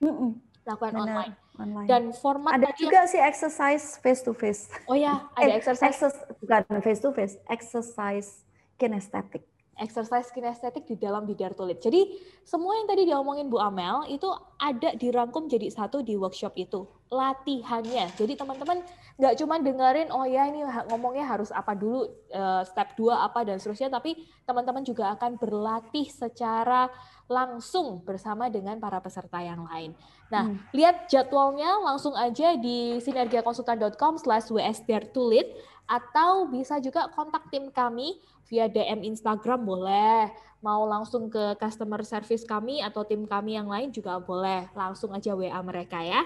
Mm-mm. Lakukan online. online. Dan format ada juga sih exercise face to face. Oh ya, ada eh, exercise. bukan face to face, exercise kinesthetic exercise kinestetik di dalam bidar tulit. Jadi semua yang tadi diomongin Bu Amel itu ada dirangkum jadi satu di workshop itu. Latihannya. Jadi teman-teman nggak cuma dengerin oh ya ini ngomongnya harus apa dulu eh, step 2 apa dan seterusnya tapi teman-teman juga akan berlatih secara langsung bersama dengan para peserta yang lain. Nah, hmm. lihat jadwalnya langsung aja di sinergiakonsultan.com slash wsdartulit atau bisa juga kontak tim kami via DM Instagram boleh, mau langsung ke customer service kami atau tim kami yang lain juga boleh, langsung aja WA mereka ya.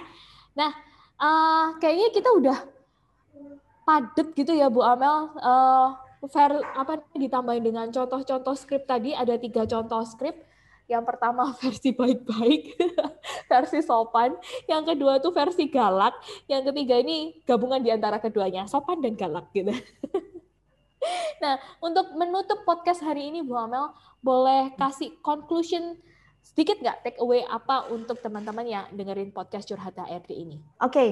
Nah, uh, kayaknya kita udah padet gitu ya Bu Amel. Uh, ver, apa ditambahin dengan contoh-contoh skrip tadi ada tiga contoh skrip. Yang pertama versi baik-baik, versi sopan. Yang kedua tuh versi galak. Yang ketiga ini gabungan di antara keduanya, sopan dan galak gitu. nah, untuk menutup podcast hari ini Bu Amel, boleh kasih conclusion sedikit nggak take away apa untuk teman-teman yang dengerin podcast Curhat HRD ini? Oke, okay.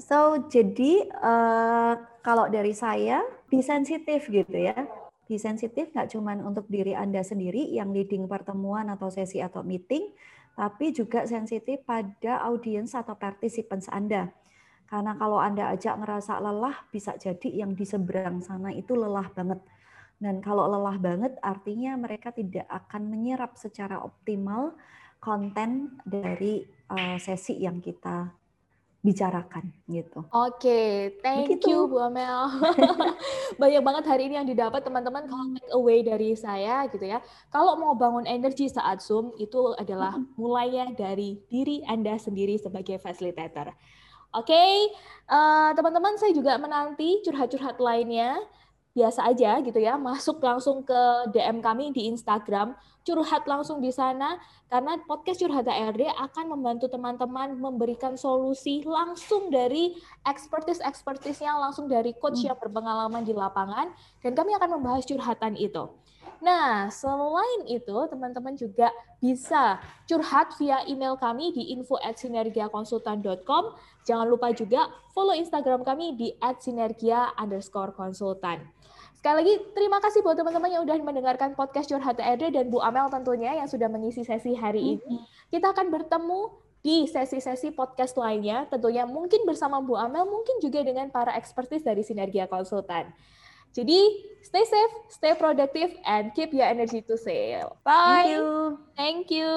so jadi uh, kalau dari saya, be sensitif gitu ya. Be sensitif nggak cuma untuk diri Anda sendiri yang leading pertemuan atau sesi atau meeting, tapi juga sensitif pada audiens atau participants Anda. Karena kalau Anda ajak ngerasa lelah, bisa jadi yang di seberang sana itu lelah banget dan kalau lelah banget artinya mereka tidak akan menyerap secara optimal konten dari uh, sesi yang kita bicarakan gitu. Oke, okay, thank Begitu. you Bu Amel. Banyak banget hari ini yang didapat teman-teman kalau take away dari saya gitu ya. Kalau mau bangun energi saat Zoom itu adalah mulainya dari diri Anda sendiri sebagai facilitator. Oke, okay, uh, eh, teman-teman saya juga menanti curhat-curhat lainnya biasa aja gitu ya, masuk langsung ke DM kami di Instagram, curhat langsung di sana karena podcast Curhat ARD akan membantu teman-teman memberikan solusi langsung dari expertise-expertise-nya langsung dari coach yang berpengalaman di lapangan dan kami akan membahas curhatan itu. Nah, selain itu, teman-teman juga bisa curhat via email kami di info at sinergiakonsultan.com. Jangan lupa juga follow Instagram kami di at sinergia underscore konsultan. Sekali lagi, terima kasih buat teman-teman yang udah mendengarkan podcast Curhat HRD dan Bu Amel tentunya yang sudah mengisi sesi hari ini. Kita akan bertemu di sesi-sesi podcast lainnya, tentunya mungkin bersama Bu Amel, mungkin juga dengan para ekspertis dari Sinergia Konsultan. Jadi, stay safe, stay productive, and keep your energy to sail. Bye. Thank you. Thank you.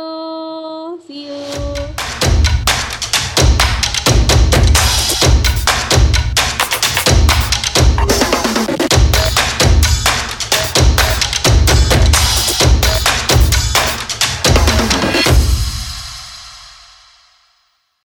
See you.